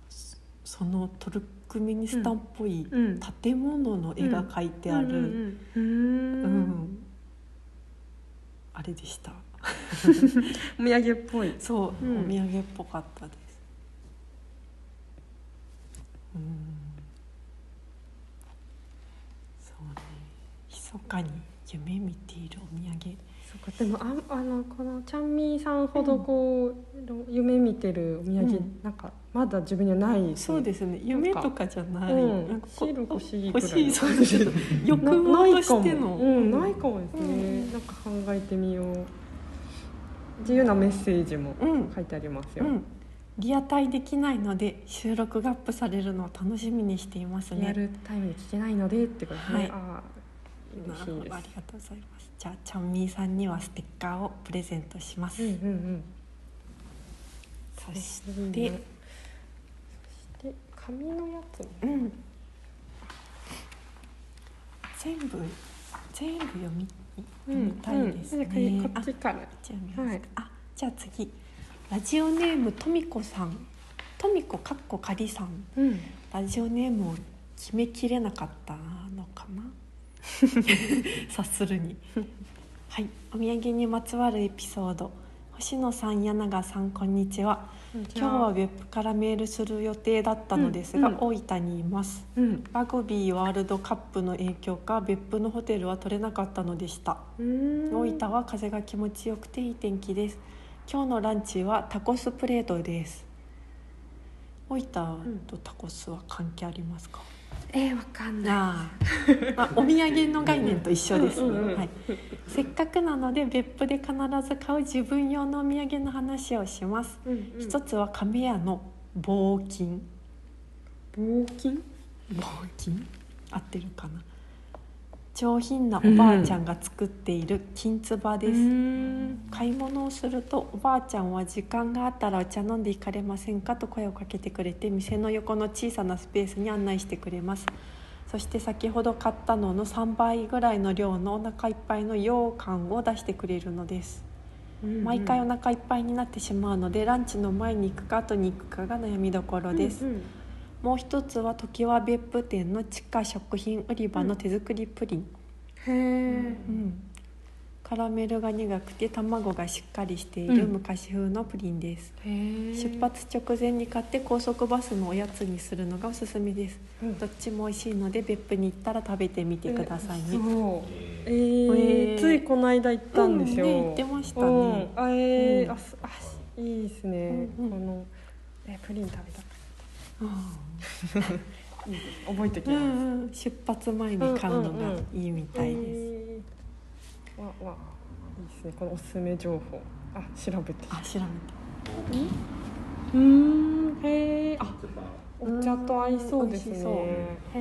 そのトルクメニスタンっぽいうん。建物の絵が描いてある、うんうんうん。ううんん。あれでした お土産っぽい。そう、うん。お土産っぽかったです。うん。そうね。密かに夢見ているお土産。そうか。でもあんあのこのちゃんみーさんほどこう、夢見てるお土産、うん。なんかまだ自分にはないそうですね。夢とかじゃない、うん。なんかこシール欲しい欲しいそうです。欲な望としての。うん、ないかもですね、うん。なんか考えてみよう自由なメッセージもうん。書いてありますよ、うん。リアタイできないので収録がアップされるのを楽しみにしていますね。リアルタイムで聞けないのでってことね、はい。あ嬉しいです。ありがとうございます。じゃあちゃんみーさんにはステッカーをプレゼントします、うんうんうん。そして。ねそして紙のやつも。うん。全部全部読み読みたいですね、うんこあっちからじゃあはい。あじゃあ次。ラジオネームとみこさん。とみこかっこかりさん。うん。ラジオネームを決めきれなかったのかな？察するに。はい。お土産にまつわるエピソード。星野さん柳川さんこんにちは今日はウェブからメールする予定だったのですが、うんうん。大分にいます。うん。ラグビーワールドカップの影響か別府のホテルは取れなかったのでした。うん。大分は風が気持ちよくていい天気です。今日のランチはタコスプレートです大分とタコスは関係ありますか、えー、わかんない。まあお土産の概念と一緒です。はい、せっかくなので別府で必ず買う自分用のお土産の話をします、うんうん。一つは亀屋の棒金。棒金？棒金？合ってるかな？上品なおばあちゃんが作っている金つばです、ん。買い物をするとおばあちゃんは時間があったらお茶飲んで行かれませんかと声をかけてくれて店の横の小さなスペースに案内してくれます。そして先ほど買ったのの3倍ぐらいの量のお腹いっぱいの羊羹を出してくれるのです。毎回お腹いっぱいになってしまうのでランチの前に行くか後に行くかが悩みどころです、うんうんもう一つは常盤別府店の地下食品売り場の手作りプリン、へえうん。カラメルが苦くて卵がしっかりしているうん。昔風のプリンです、へえ出発直前に買って高速バスのおやつにするのがおすすめです。うん。どっちも美味しいので別府に行ったら食べてみてくださいね、そう。ええーーえ。ーついこの間行ったんですよ、うんね行ってましたね。うん。あえーうん。あすあいいですね、うんうん。このえプリン食べた覚えてきます、うん。うん。出発前に買うのがいいみたいです、えーわわいいですねこのおすすめ情報あ調べてあ調べてうん。へえあお茶と合いそうですねへ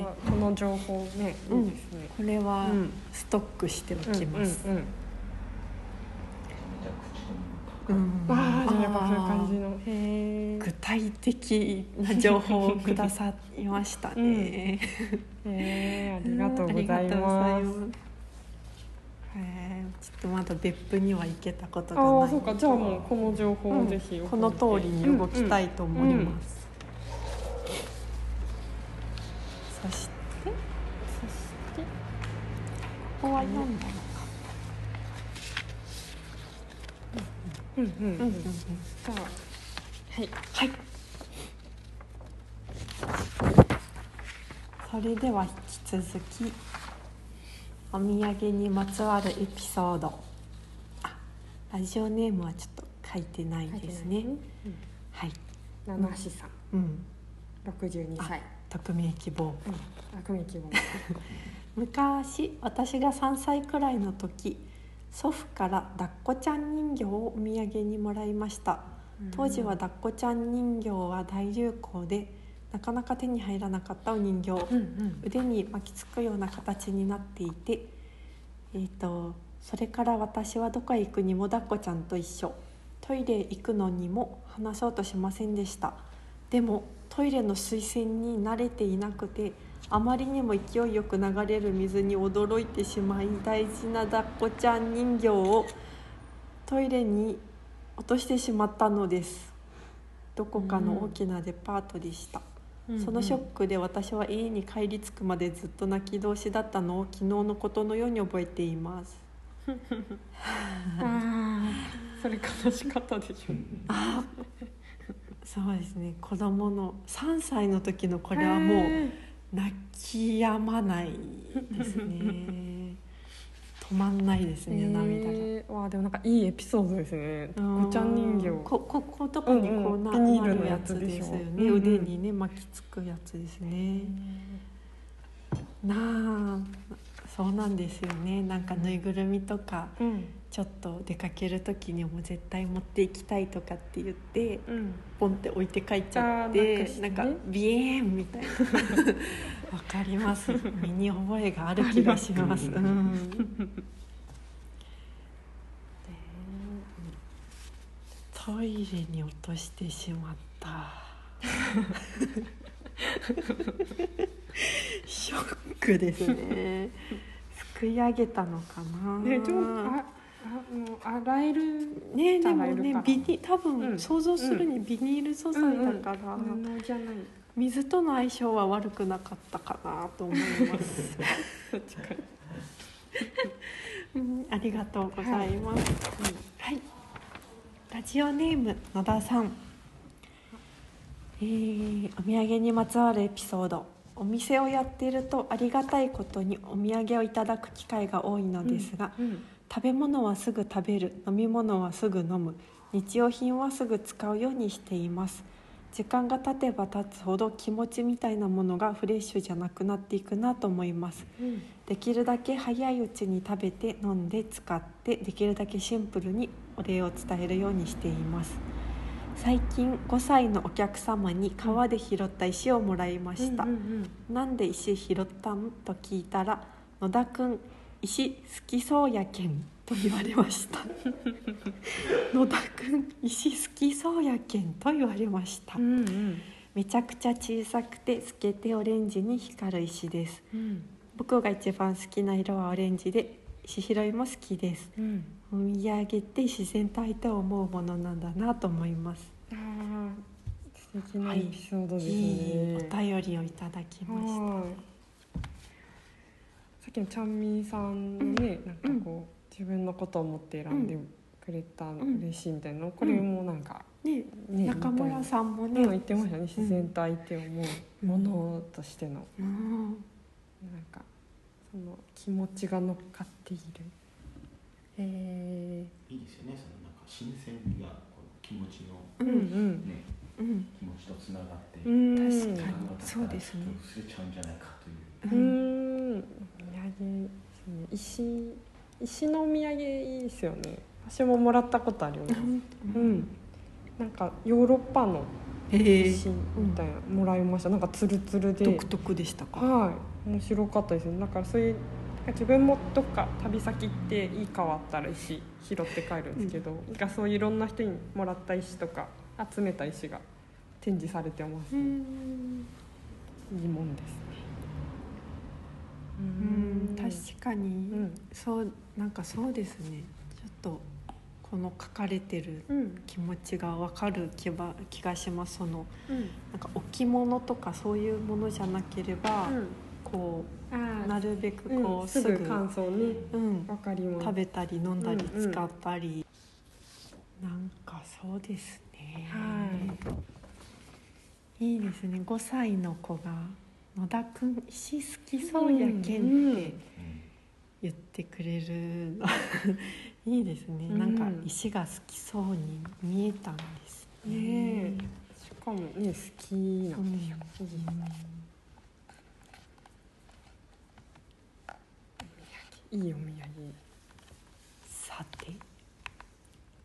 えこの情報ねいいですね、これはストックしておきます、うん。うん。うんああじゃあやっぱそういう感じの。具体的な情報をくださいましたね、うん、え、ありがとうございます、うんえー、ちょっとまだ別府には行けたことがないあそうかじゃあもうこの情報をぜひ、うん、この通りに動きたいと思います、うんうん、そしてそしてここは何だん、うんうん。うんじゃあはい。はい。それでは引き続きお土産にまつわるエピソード。あラジオネームはちょっと書いてないですね。はい。七志さん。うん。六十二歳。匿名希望。うん。悪夢希望。昔私が3歳くらいの時祖父から抱っこちゃん人形をお土産にもらいました。当時は抱っこちゃん人形は大流行でなかなか手に入らなかったお人形、うんうん。腕に巻きつくような形になっていてえー、とそれから私はどこへ行くにも抱っこちゃんと一緒。トイレ行くのにも話そうとしませんでした。でもトイレの水栓に慣れていなくてあまりにも勢いよく流れる水に驚いてしまい大事な抱っこちゃん人形をトイレに落としてしまったのです。どこかの大きなデパートでした、そのショックで私は家に帰り着くまでずっと泣き通しだったのを昨日のことのように覚えています。それ悲しかったでしょ。あ そうですね。子供の3歳の時のこれはもうへ泣き止まないですね。止まんないですー。ね涙が。えーわあでもなんかいいエピソードですね。うんごちゃん人形。ここことかにこうな,、うんうんビニールなるやつですよね、うんうん。腕にね巻きつくやつですね、なあ。そうなんですよね。なんかぬいぐるみとかうんちょっと出かける時にも絶対持っていきたいとかって言ってうん。ポンって置いて帰っちゃってなくしてね。なんかビエーンみたいな。わかります。身に覚えがある気がします。トイレに落としてしまった。ショックですね。すくい上げたのかな。ねでもああもう洗えるねでもねビニ多う分ん想像するにビニール素材だから、布じゃない水との相性は悪くなかったかなと思います。うん、ありがとうございます。はい、ラジオネーム野田さん。えー、お土産にまつわるエピソード。お店をやっているとありがたいことにお土産をいただく機会が多いのですが、うん食べ物はすぐ食べる。飲み物はすぐ飲む。日用品はすぐ使うようにしています。時間が経てば経つほど気持ちみたいなものがフレッシュじゃなくなっていくなと思います。うん。できるだけ早いうちに食べて飲んで使ってできるだけシンプルにお礼を伝えるようにしています。最近5歳のお客様に川で拾った石をもらいました、うんうん。なんで石拾ったん？と聞いたら「野田くん石好きそうやけん」と言われました。野田くん石好きそうやけんと言われました。うんうん。めちゃくちゃ小さくて透けてオレンジに光る石です。うん。僕が一番好きな色はオレンジで石拾いも好きです。うん。お土産って自然と相手を思うものなんだなと思います。素敵なエピソードですね、い。いお便りをいただきましたっきのちゃんみーさんのね、なんかこう自分のことを思って選んでくれたの。ん。嬉しいみたいなのこれもなんか、ねね中村さんもね、うん言ってましたね。自然と相手を思う。ものとしての、うんなんかその気持ちが乗っかっている。えいいですよね。そのなんか新鮮がこの気持ちのー、うんうん。ねうん。気持ちとつながってうん。確かに。そうですね。ちょっと薄れちゃうんじゃないかという。うーん産ですね。石石のお土産いいですよね。私ももらったことあります。うん。なんかヨーロッパの石みたいなもらいました。なんかツルツルで。独特でしたか？はい。面白かったですねだからそういう自分もどっか旅先行っていい川あったら石拾って帰るんですけど、なんかそういういろんな人にもらった石とか集めた石が展示されてます、うん。いいもんですねうん。確かに、うんそうなんかそうですね。ちょっとこの書かれてるうん気持ちがわかる気ば気がします。そのうん。なんか置物とかそういうものじゃなければ、こあうなるべくうんこう、すすぐぐ乾燥ね。うん、わかります。食べたり飲んだりうんうん。使ったり、なんかそうですね、、はい。いですね。5歳の子が「野田くん石好きそうやけん」うんって言ってくれるの。いいですね、うん。なんか石が好きそうに見えたんですね。ねえ。しかもね好きなうんんですよ、いいお土産。さて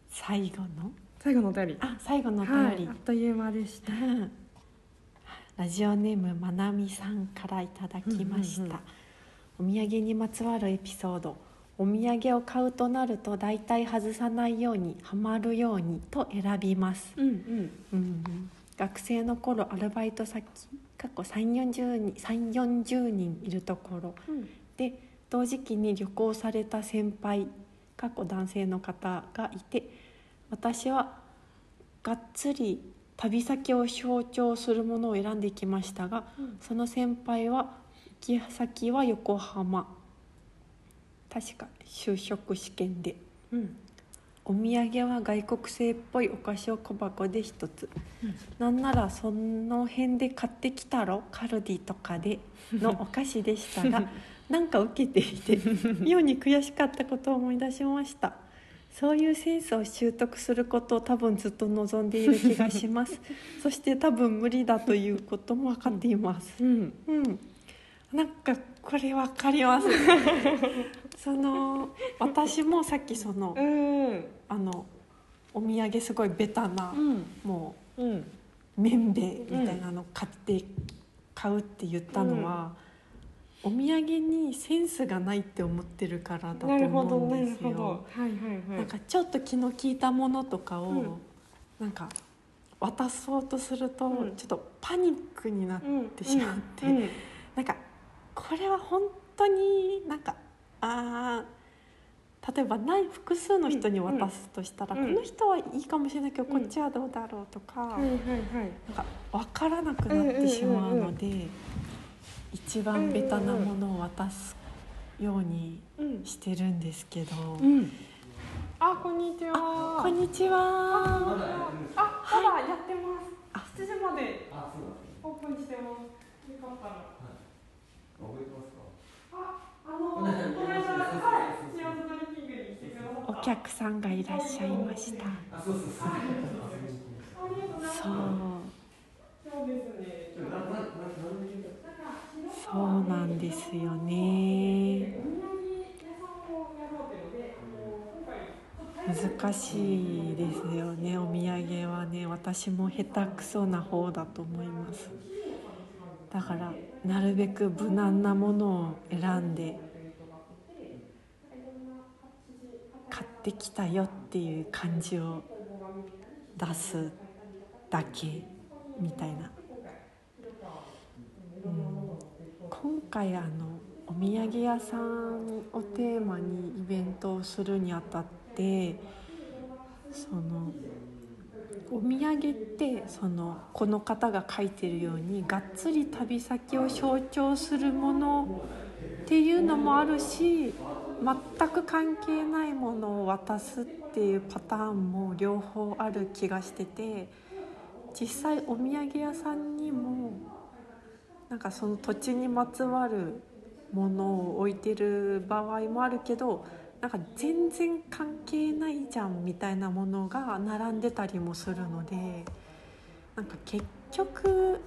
最後の？最後のお便り。あ最後のお便り、はいあっという間でした。うんラジオネームまなみさんからいただきました、お土産にまつわるエピソード。お土産を買うとなると大体外さないようにハマるようにと選びます、うんうん。うんうん、学生の頃アルバイト先過去3 4 0人3 40人いるところ。うん。で同時期に旅行された先輩過去男性の方がいて私はがっつり旅先を象徴するものを選んできましたがうん。その先輩は行き先は横浜。確か就職試験で。うん。お土産は外国製っぽいお菓子を小箱で一つ、なんならその辺で買ってきたろ？カルディとかでの お菓子でしたがなんか受けていて妙に悔しかったことを思い出しましたそういうセンスを習得することを多分ずっと望んでいる気がします。そして多分無理だということも分かっています。うん。うん、なんかこれわかります。その私もさっきそのうん。あのお土産すごいベタな、うん。もうん。う麺べいみたいなの買って買うって言ったのは、お土産にセンスがないって思ってるからだと思うんですよ。ほど。はいはいはい。なんかちょっと気の利いたものとかを、うん。なんか渡そうとすると、うん。ちょっとパニックになっうんてしまって、うんなんかこれは本当になんかあー例えばない複数の人に渡すとしたら、うんこの人はいいかもしれないけど、うん。こっちはどうだろうとか、はいはいはい。なんか分からなくなってしまうので、一番ベタなものを渡すようにうん。してるんですけど、うん。あこんにちは。こんにちは。あまだやってます。7時までオープンしてます。よかったら。ああのこの間はい。シアトルキングに来てくださった。お客さんがいらっしゃいました。ありがとうございます。そう。そうなんですよね。難しいですよね。お土産はね、私も下手くそな方だと思います。だからなるべく無難なものを選んで買ってきたよっていう感じを出すだけみたいな。うん今回あのお土産屋さんをテーマにイベントをするにあたってそのお土産ってそのこの方が書いてるようにがっつり旅先を象徴するものっていうのもあるし全く関係ないものを渡すっていうパターンも両方ある気がしてて実際お土産屋さんにもなんかその土地にまつわるものを置いてる場合もあるけどなんか全然関係ないじゃんみたいなものが並んでたりもするのでなんか結局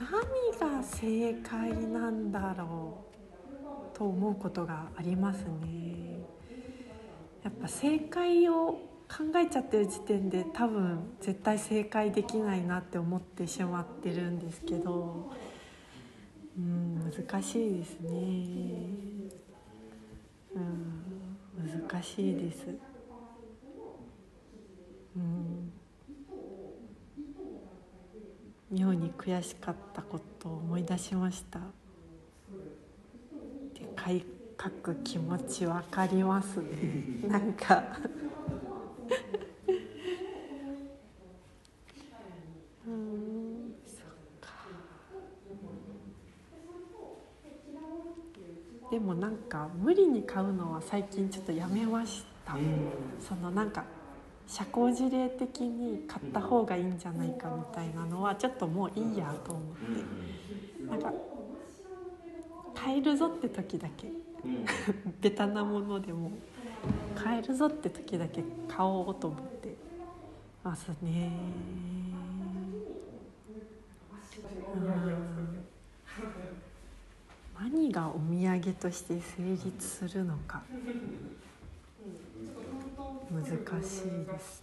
何が正解なんだろうと思うことがありますね。やっぱ正解を考えちゃってる時点で多分絶対正解できないなって思ってしまってるんですけどうん難しいですね。うん難しいです。うん。妙に悔しかったことを思い出しました。で買い書く気持ちわかりますね。なんかでもなんか無理に買うのは最近ちょっとやめました、うん。そのなんか社交辞令的に買った方がいいんじゃないかみたいなのはちょっともういいやと思って。なんか買えるぞって時だけ。うん。ベタなものでも買えるぞって時だけ買おうと思ってますね。うん。何がお土産として成立するのか。難しいです。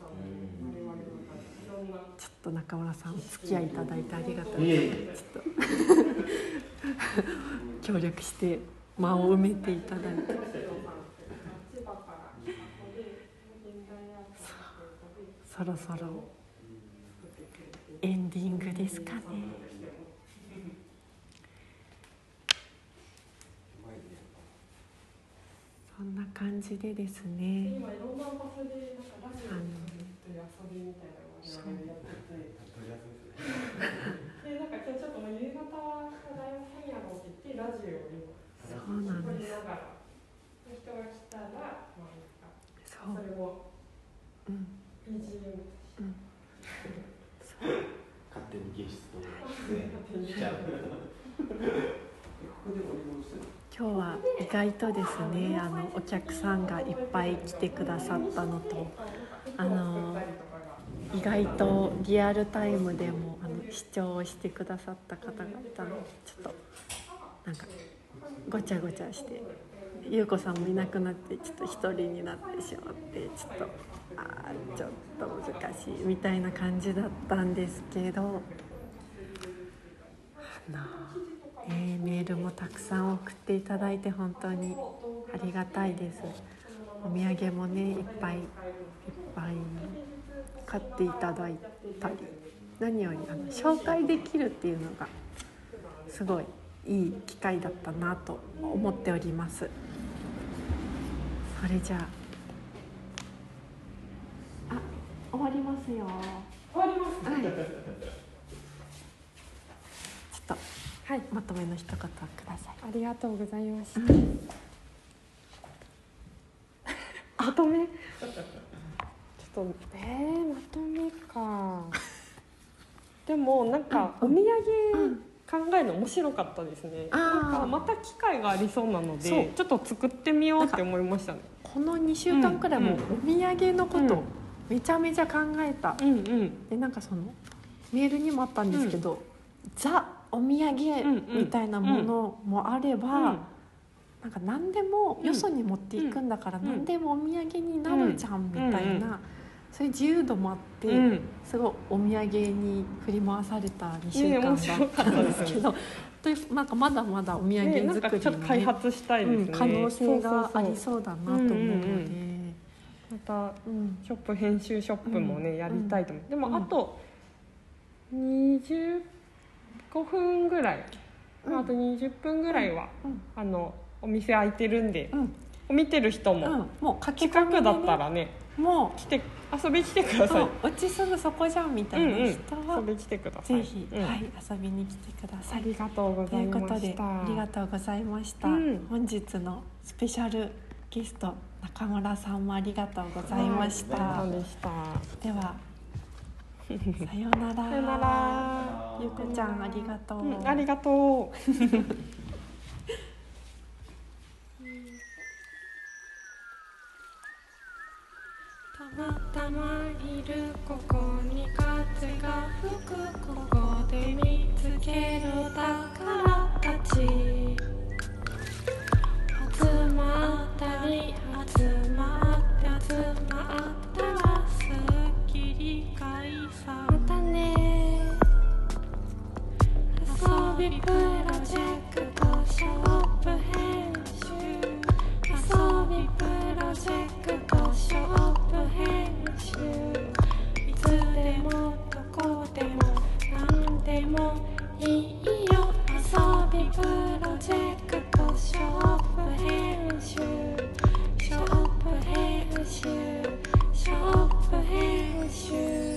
ちょっと中村さんお付き合いいただいてありがとうございますちょっと。協力して間を埋めていただいてそろそろエンディングですかね。そんな感じでですね。そう。なんです。ながらで人が来たらまあなんか。そう。それを。うん BGM 勝手にゲスト出演しちゃう今日は意外とです。ねあのお客さんがいっぱい来てくださったのとあの意外とリアルタイムでもあの視聴をしてくださった方がちょっとなんかごちゃごちゃして優子さんもいなくなってちょっと一人になってしまってちょっとちょっと難しいみたいな感じだったんですけど、えーメールもたくさん送っていただいて本当にありがたいです。お土産もねいっぱいいっぱい買っていただいたり。何よりあの紹介できるっていうのがすごいいい機会だったなと思っております。それじゃああ終わりますよ。終わります。はい。ちょっとはい。まとめの一言をください。ありがとうございました。まとめ？ちょっと、えー、まとめか。でも、なんか、お土産考えるの面白かったですね。なんか、また機会がありそうなので、ちょっと作ってみようって思いましたね。この2週間くらいもうお土産のこうん。とめちゃめちゃ考えた、うんうん。でなんかそのメールにもあったんですけど、ザお土産みたいなものもあれば、なんか何でもよそに持っていくんだからうん何でもお土産になるじゃんみたいな、うんうんそういう自由度もあって、うん。うん。すごいお土産に振り回された2週ね間だったたんっですすけど、というなんかまだまだお土産作りの、ね発したいですね。うん可能性がありう。そうだなと思うので。うんうんうんまた。うんショップ編集ショップもね、うん。やりたいと思う。でもうん。あと25分ぐらい、うん。あと20分ぐらいは、うん。あのお店開いてるんで、うん。見てる人うん。も、もう近くだったらねも来て遊びに来てくだう、さい、うん。うちすぐそこじゃんみたいな人は、遊びに来てください。ぜひ、うん。はい遊びに来てください。ありがとうごとざいいうことでましたありがとうございました、うん。本日のスペシャルゲスト中村さんもありがとうございました、はいでした。ではさようなら。さよなら。ゆうこちゃんありがとう、うんありがとう。たまたまいるここに風が吹くここで見つける宝たちったり集まって集まったらすっきり解散またね遊びプロジェクトショップ編集遊びプロジェクトショップ編集いつでもどこでも何でもいいよ Show up for him, show up for him, show